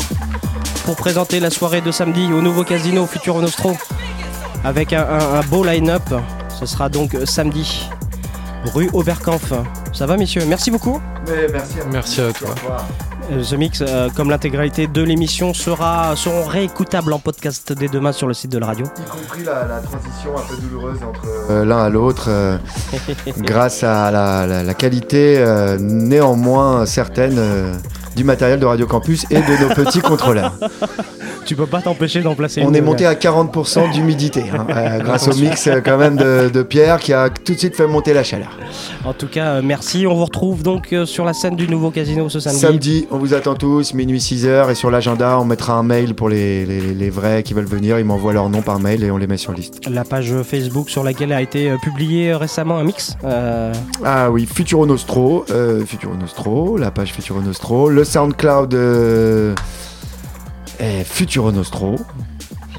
pour présenter la soirée de samedi au nouveau casino Futuro Nostro avec un, un- un beau line-up. Ce sera donc samedi, rue Oberkampf. Ça va, messieurs? Merci beaucoup. merci à Merci à toi. Euh, The Mix, euh, comme l'intégralité de l'émission, sera, seront réécoutables en podcast dès demain sur le site de la radio. Y compris la, la transition un peu douloureuse entre euh, l'un à l'autre, euh, grâce à la, la- la qualité euh, néanmoins certaine euh, du matériel de Radio Campus et de nos petits contrôleurs. Tu peux pas t'empêcher d'en placer On une. est monté à 40% d'humidité, hein, euh, grâce au mix euh, quand même de, de Pierre qui a tout de suite fait monter la chaleur. En tout cas, euh, merci. On vous retrouve donc euh, sur la scène du nouveau casino ce samedi. Samedi, on vous attend tous, minuit 6h, et sur l'agenda, on mettra un mail pour les, les- les vrais qui veulent venir. Ils m'envoient leur nom par mail et on les met sur liste. La page Facebook sur laquelle a été euh, publié euh, récemment un mix. euh, Ah oui, Futuro Nostro, euh, Futuro Nostro, la page Futuro Nostro, le SoundCloud euh, est Futuro Nostro,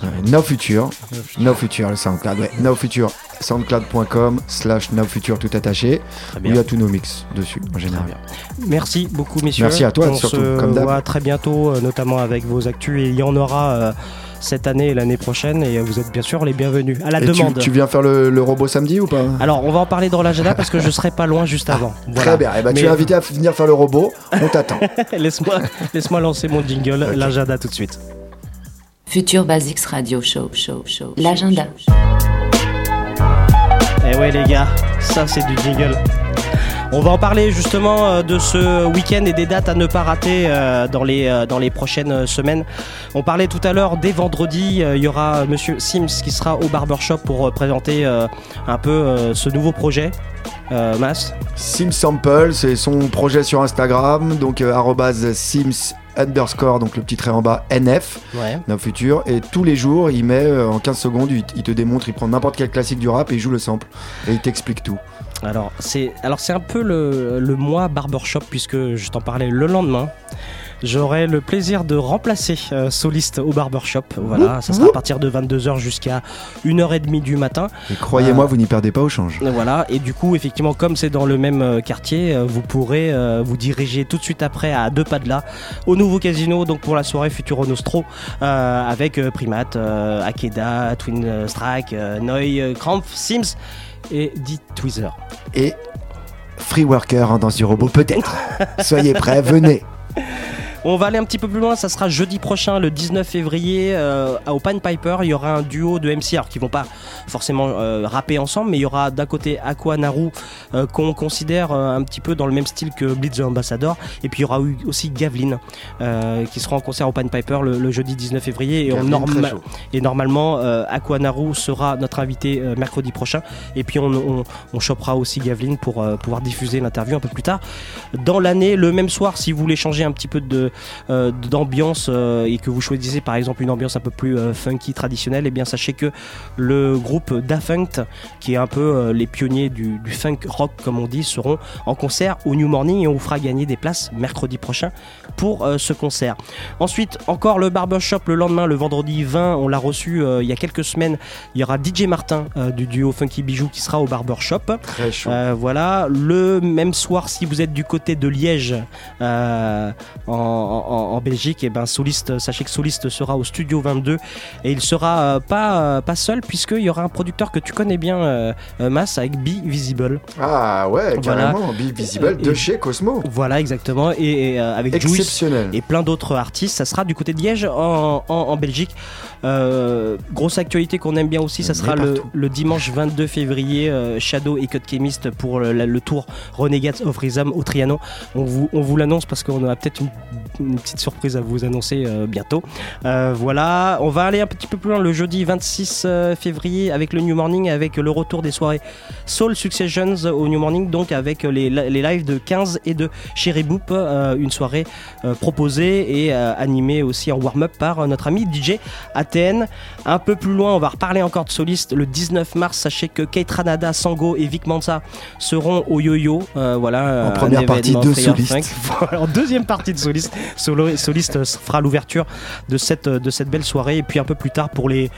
euh, Now Future, Now Future, le SoundCloud, ouais, Now Future, soundcloud.com slash Future tout attaché, où il y a tous nos mix dessus en général. Merci beaucoup, messieurs. Merci à toi, On surtout, se comme voit très bientôt, euh, notamment avec vos actus. Et il y en aura euh, cette année et l'année prochaine. Et vous êtes bien sûr les bienvenus. À la Et tu, demande. tu viens faire le, le robot samedi ou pas? Alors, on va en parler dans l'agenda parce que je serai pas loin juste avant. Voilà. Très bien, eh ben, tu es invité à venir faire le robot, on t'attend. Laisse-moi laisse lancer mon jingle, l'agenda tout de suite. Future Basics Radio Show, show, show. L'agenda. Eh ouais les gars, ça c'est du jingle. On va en parler justement euh, de ce week-end et des dates à ne pas rater euh, dans, les, euh, dans les prochaines semaines. On parlait tout à l'heure dès vendredi, il y aura Monsieur Sims qui sera au barbershop pour présenter un peu ce nouveau projet. Euh, Mas Sims Sample, c'est son projet sur Instagram, donc Sims underscore, donc le petit trait en bas, NF, Ouais. Now Future, et tous les jours, il met euh, en 15 secondes, il, il te démontre, il prend n'importe quel classique du rap et il joue le sample, et il t'explique tout. Alors c'est alors c'est un peu le, le mois barbershop puisque je t'en parlais le lendemain. J'aurai le plaisir de remplacer euh, Soliste au barbershop. Voilà, ça sera à partir de 22h jusqu'à 1h30 du matin. Et croyez-moi, Euh, vous n'y perdez pas au change. Voilà, et du coup, effectivement, comme c'est dans le même euh, quartier, vous pourrez euh, vous diriger tout de suite après à deux pas de là au nouveau casino, donc pour la soirée Futuro Nostro, avec Primate, Akeda, Twin Strike, Noi, euh, Krampf, Sims et Dit Tweezer. Et Free Worker en danse du robot, peut-être. Soyez prêts, venez. On va aller un petit peu plus loin, ça sera jeudi prochain, le 19 février, euh, au Piper. Il y aura un duo de MC, alors qui vont pas forcément euh, rapper ensemble, mais il y aura d'un côté Aqua Naru, euh, qu'on considère euh, un petit peu dans le même style que Blitz the Ambassador, et puis il y aura aussi Gavlin, qui sera en concert au Piper le, le jeudi 19 février. Et, on norma- normalement, Aqua Naru sera notre invité mercredi prochain, et puis on, on, on chopera aussi Gavlin pour pouvoir diffuser l'interview un peu plus tard dans l'année, le même soir, si vous voulez changer un petit peu de d'ambiance euh, et que vous choisissez par exemple une ambiance un peu plus euh, funky traditionnelle, et bien sachez que le groupe Dafunct, qui est un peu euh, les pionniers du, du funk rock comme on dit, seront en concert au New Morning et on vous fera gagner des places mercredi prochain pour euh, ce concert. Ensuite, encore le barbershop le lendemain, le vendredi 20, on l'a reçu euh, il y a quelques semaines. Il y aura DJ Martin euh, du duo Funky Bijou qui sera au barbershop. Très chaud. Euh, voilà, le même soir, si vous êtes du côté de Liège, euh, en, en- en Belgique, et ben Soliste, sachez que Soliste sera au Studio 22 et il sera euh, pas, euh, pas seul puisqu'il y aura un producteur que tu connais bien, euh, euh, Mas, avec Be Visible. Ah ouais, Voilà. carrément, Be Visible de Et- chez Cosmo. Voilà, exactement. Et, et, avec Juice Exceptionnel. et plein d'autres artistes. Ça sera du côté de Liège en, en- en Belgique. Euh, grosse actualité qu'on aime bien aussi, ça sera le, le dimanche 22 février, euh, Shadow et Code Chemist pour le, le tour Renegades of Rhythm au Trianon. On vous, on vous l'annonce parce qu'on a peut-être une, une petite surprise à vous annoncer euh, bientôt. Euh, voilà, on va aller un petit peu plus loin le jeudi 26 euh, février avec le New Morning, avec le retour des soirées Soul Successions au New Morning, donc avec les, les lives de 15 et de Cherry Boop, une soirée proposée et animée aussi en warm-up par notre ami DJ ATN. Un peu plus loin, on va reparler encore de soliste le 19 mars. Sachez que Kate Ranada, Sango et Vic Mansa seront au yo-yo. euh, voilà, un première partie de Free soliste. Funk. Voilà, en deuxième partie de soliste, Soliste fera l'ouverture de cette, de cette belle soirée. Et puis un peu plus tard, pour les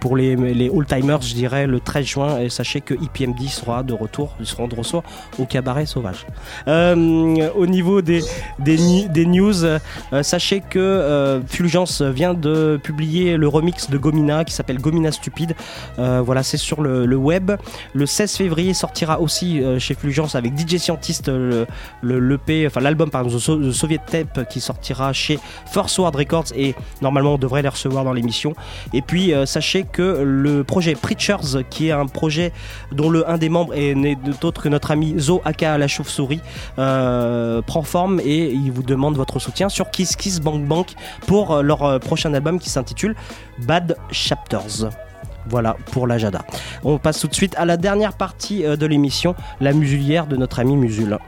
pour les, les old-timers, je dirais le 13 juin. Et sachez que IPMD sera de retour, ils seront de retour au cabaret sauvage. Euh, au niveau des, des, des news, euh, sachez que euh, Fulgence vient de publier le remix de Gomina qui s'appelle Gomina Stupide. Voilà, c'est sur le, le web. Le 16 février sortira aussi chez Fulgence avec DJ Scientist le, le enfin l'album par exemple, The So- The Soviet Tape qui sortira chez First World Records et normalement on devrait les recevoir dans l'émission. Et puis sachez que le projet Preachers, qui est un projet dont le un des membres est né d'autre que notre ami Zo aka la chauve-souris, euh, prend forme et il vous demande votre soutien sur Kiss Kiss Bank Bank pour euh, leur euh, prochain album qui s'intitule Bad Chapters. Voilà pour la Jada. On passe tout de suite à la dernière partie de l'émission, la musulière de notre ami Musul.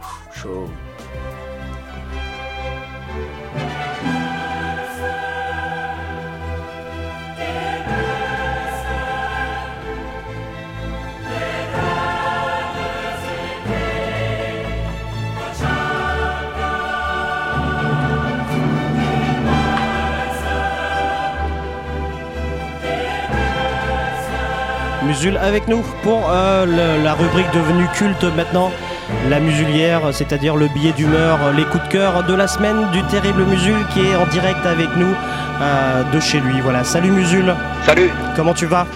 Musul avec nous pour euh, le- la rubrique devenue culte maintenant, la musulière, c'est-à-dire le billet d'humeur, euh, les coups de cœur de la semaine du terrible Musul qui est en direct avec nous euh, de chez lui. Voilà, salut Musul. Salut. Comment tu vas?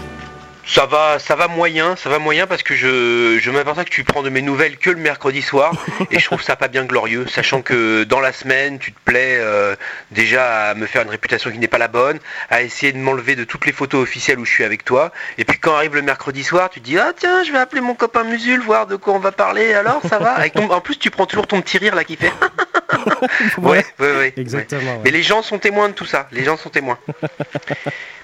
Ça va, ça va moyen, ça va moyen parce que je, je m'aperçois que tu prends de mes nouvelles que le mercredi soir et je trouve ça pas bien glorieux, sachant que dans la semaine tu te plais euh, déjà à me faire une réputation qui n'est pas la bonne, à essayer de m'enlever de toutes les photos officielles où je suis avec toi, et puis quand arrive le mercredi soir, tu te dis ah tiens je vais appeler mon copain Musul voir de quoi on va parler, alors ça va? Avec ton- En plus tu prends toujours ton petit rire là qui fait ouais, ouais, ouais. Exactement. ouais. ouais. Mais les gens sont témoins de tout ça, les gens sont témoins.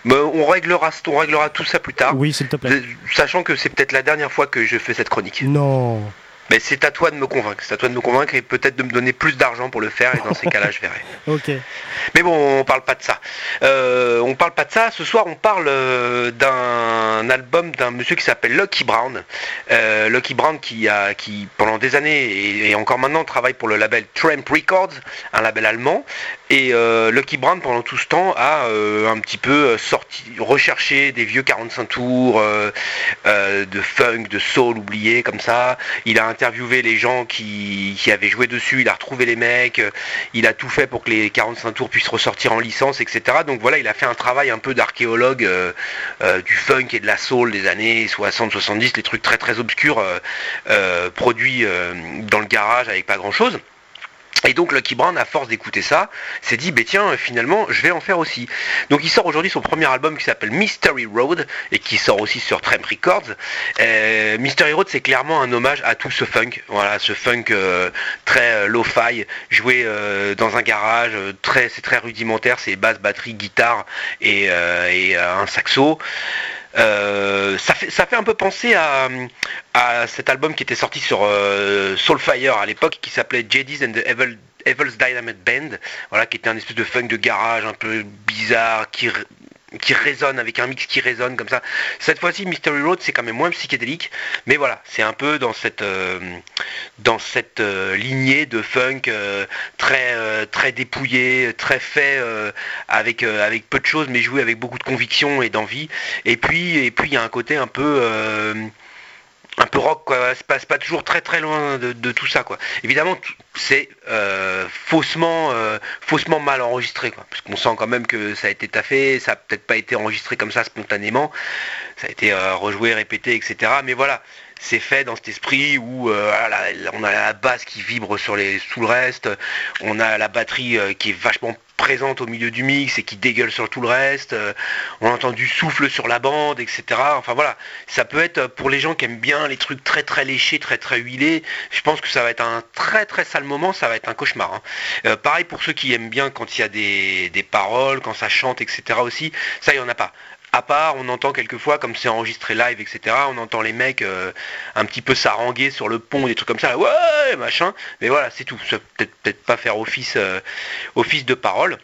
Mais on réglera, on réglera tout ça plus tard. Oui, s'il te plaît. Euh, Sachant que c'est peut-être la dernière fois que je fais cette chronique. Non. Mais c'est à toi de me convaincre. C'est à toi de me convaincre et peut-être de me donner plus d'argent pour le faire. Et dans ces cas-là, je verrai. Ok. Mais bon, on parle pas de ça. Euh, on parle pas de ça. Ce soir, on parle euh, d'un album d'un monsieur qui s'appelle Lucky Brown. Euh, Lucky Brown qui a, qui pendant des années et, et encore maintenant travaille pour le label Tramp Records, un label allemand. Et Lucky Brown pendant tout ce temps a un petit peu sorti, recherché des vieux 45 tours de funk, de soul oubliés comme ça. Il a interviewé les gens qui, avaient joué dessus. Il a retrouvé les mecs. euh, Il a tout fait pour que les 45 tours puissent ressortir en licence, etc. Donc voilà, il a fait un travail un peu d'archéologue euh, euh, du funk et de la soul des années 60-70, les trucs très très obscurs produits dans le garage avec pas grand chose. Et donc Lucky Brown, à force d'écouter ça, s'est dit, bah tiens, finalement, je vais en faire aussi. Donc il sort aujourd'hui son premier album qui s'appelle Mystery Road et qui sort aussi sur Tramp Records. Euh, Mystery Road, c'est clairement un hommage à tout ce funk, voilà, ce funk euh, très euh, lo-fi, joué dans un garage, c'est très rudimentaire, c'est basse, batterie, guitare et, un saxo. Euh, ça, fait, un peu penser à, cet album qui était sorti sur euh, Soulfire à l'époque qui s'appelait JD's and the Evil, Evil's Dynamite Band, voilà, qui était un espèce de funk de garage un peu bizarre qui, qui résonne avec un mix qui résonne comme ça. Cette fois-ci, Mystery Road, c'est quand même moins psychédélique, mais voilà, c'est un peu dans cette, euh, dans cette euh, lignée de funk euh, très, très dépouillé, très fait avec, avec peu de choses, mais joué avec beaucoup de conviction et d'envie. Et puis, et puis il y a un côté un peu un peu rock quoi. C'est pas, c'est pas toujours très très loin de, tout ça quoi. Évidemment c'est euh, faussement euh, faussement mal enregistré quoi. Parce qu'on sent quand même que ça a été taffé ça a peut-être pas été enregistré comme ça spontanément. Ça a été euh, rejoué répété etc mais voilà c'est fait dans cet esprit où la- on a la basse qui vibre sur les sous le reste. On a la batterie qui est vachement présente au milieu du mix et qui dégueule sur tout le reste. euh, on entend du souffle sur la bande, etc. Enfin voilà, ça peut être euh, pour les gens qui aiment bien les trucs très très léchés, très très huilés. Je pense que ça va être un très très sale moment, ça va être un cauchemar. hein. Euh, pareil pour ceux qui aiment bien quand il y a des, des paroles, quand ça chante, etc. aussi. Ça, il n'y en a pas. À part, on entend quelquefois, comme c'est enregistré live, etc., on entend les mecs euh, un petit peu s'haranguer sur le pont, des trucs comme ça, ouais, machin. Mais voilà, c'est tout. Ça peut peut-être peut-être pas faire office, euh, office de parole.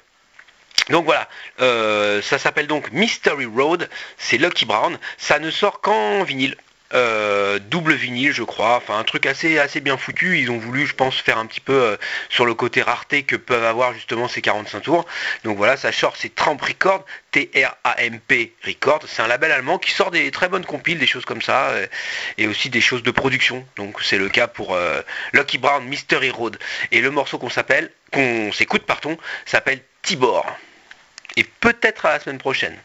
Donc voilà, euh, ça s'appelle donc Mystery Road, c'est Lucky Brown, ça ne sort qu'en vinyle. Euh, double vinyle je crois, enfin un truc assez assez bien foutu. Ils ont voulu je pense faire un petit peu euh, sur le côté rareté que peuvent avoir justement ces 45 tours. Donc voilà, ça sort c'est Tramp Record, T-R-A-M-P Record. C'est un label allemand qui sort des très bonnes compiles, des choses comme ça, euh, et aussi des choses de production. Donc c'est le cas pour Lucky Brown, Mystery Road. Et le morceau qu'on s'appelle, qu'on s'écoute pardon, s'appelle Tibor. Et peut-être à la semaine prochaine.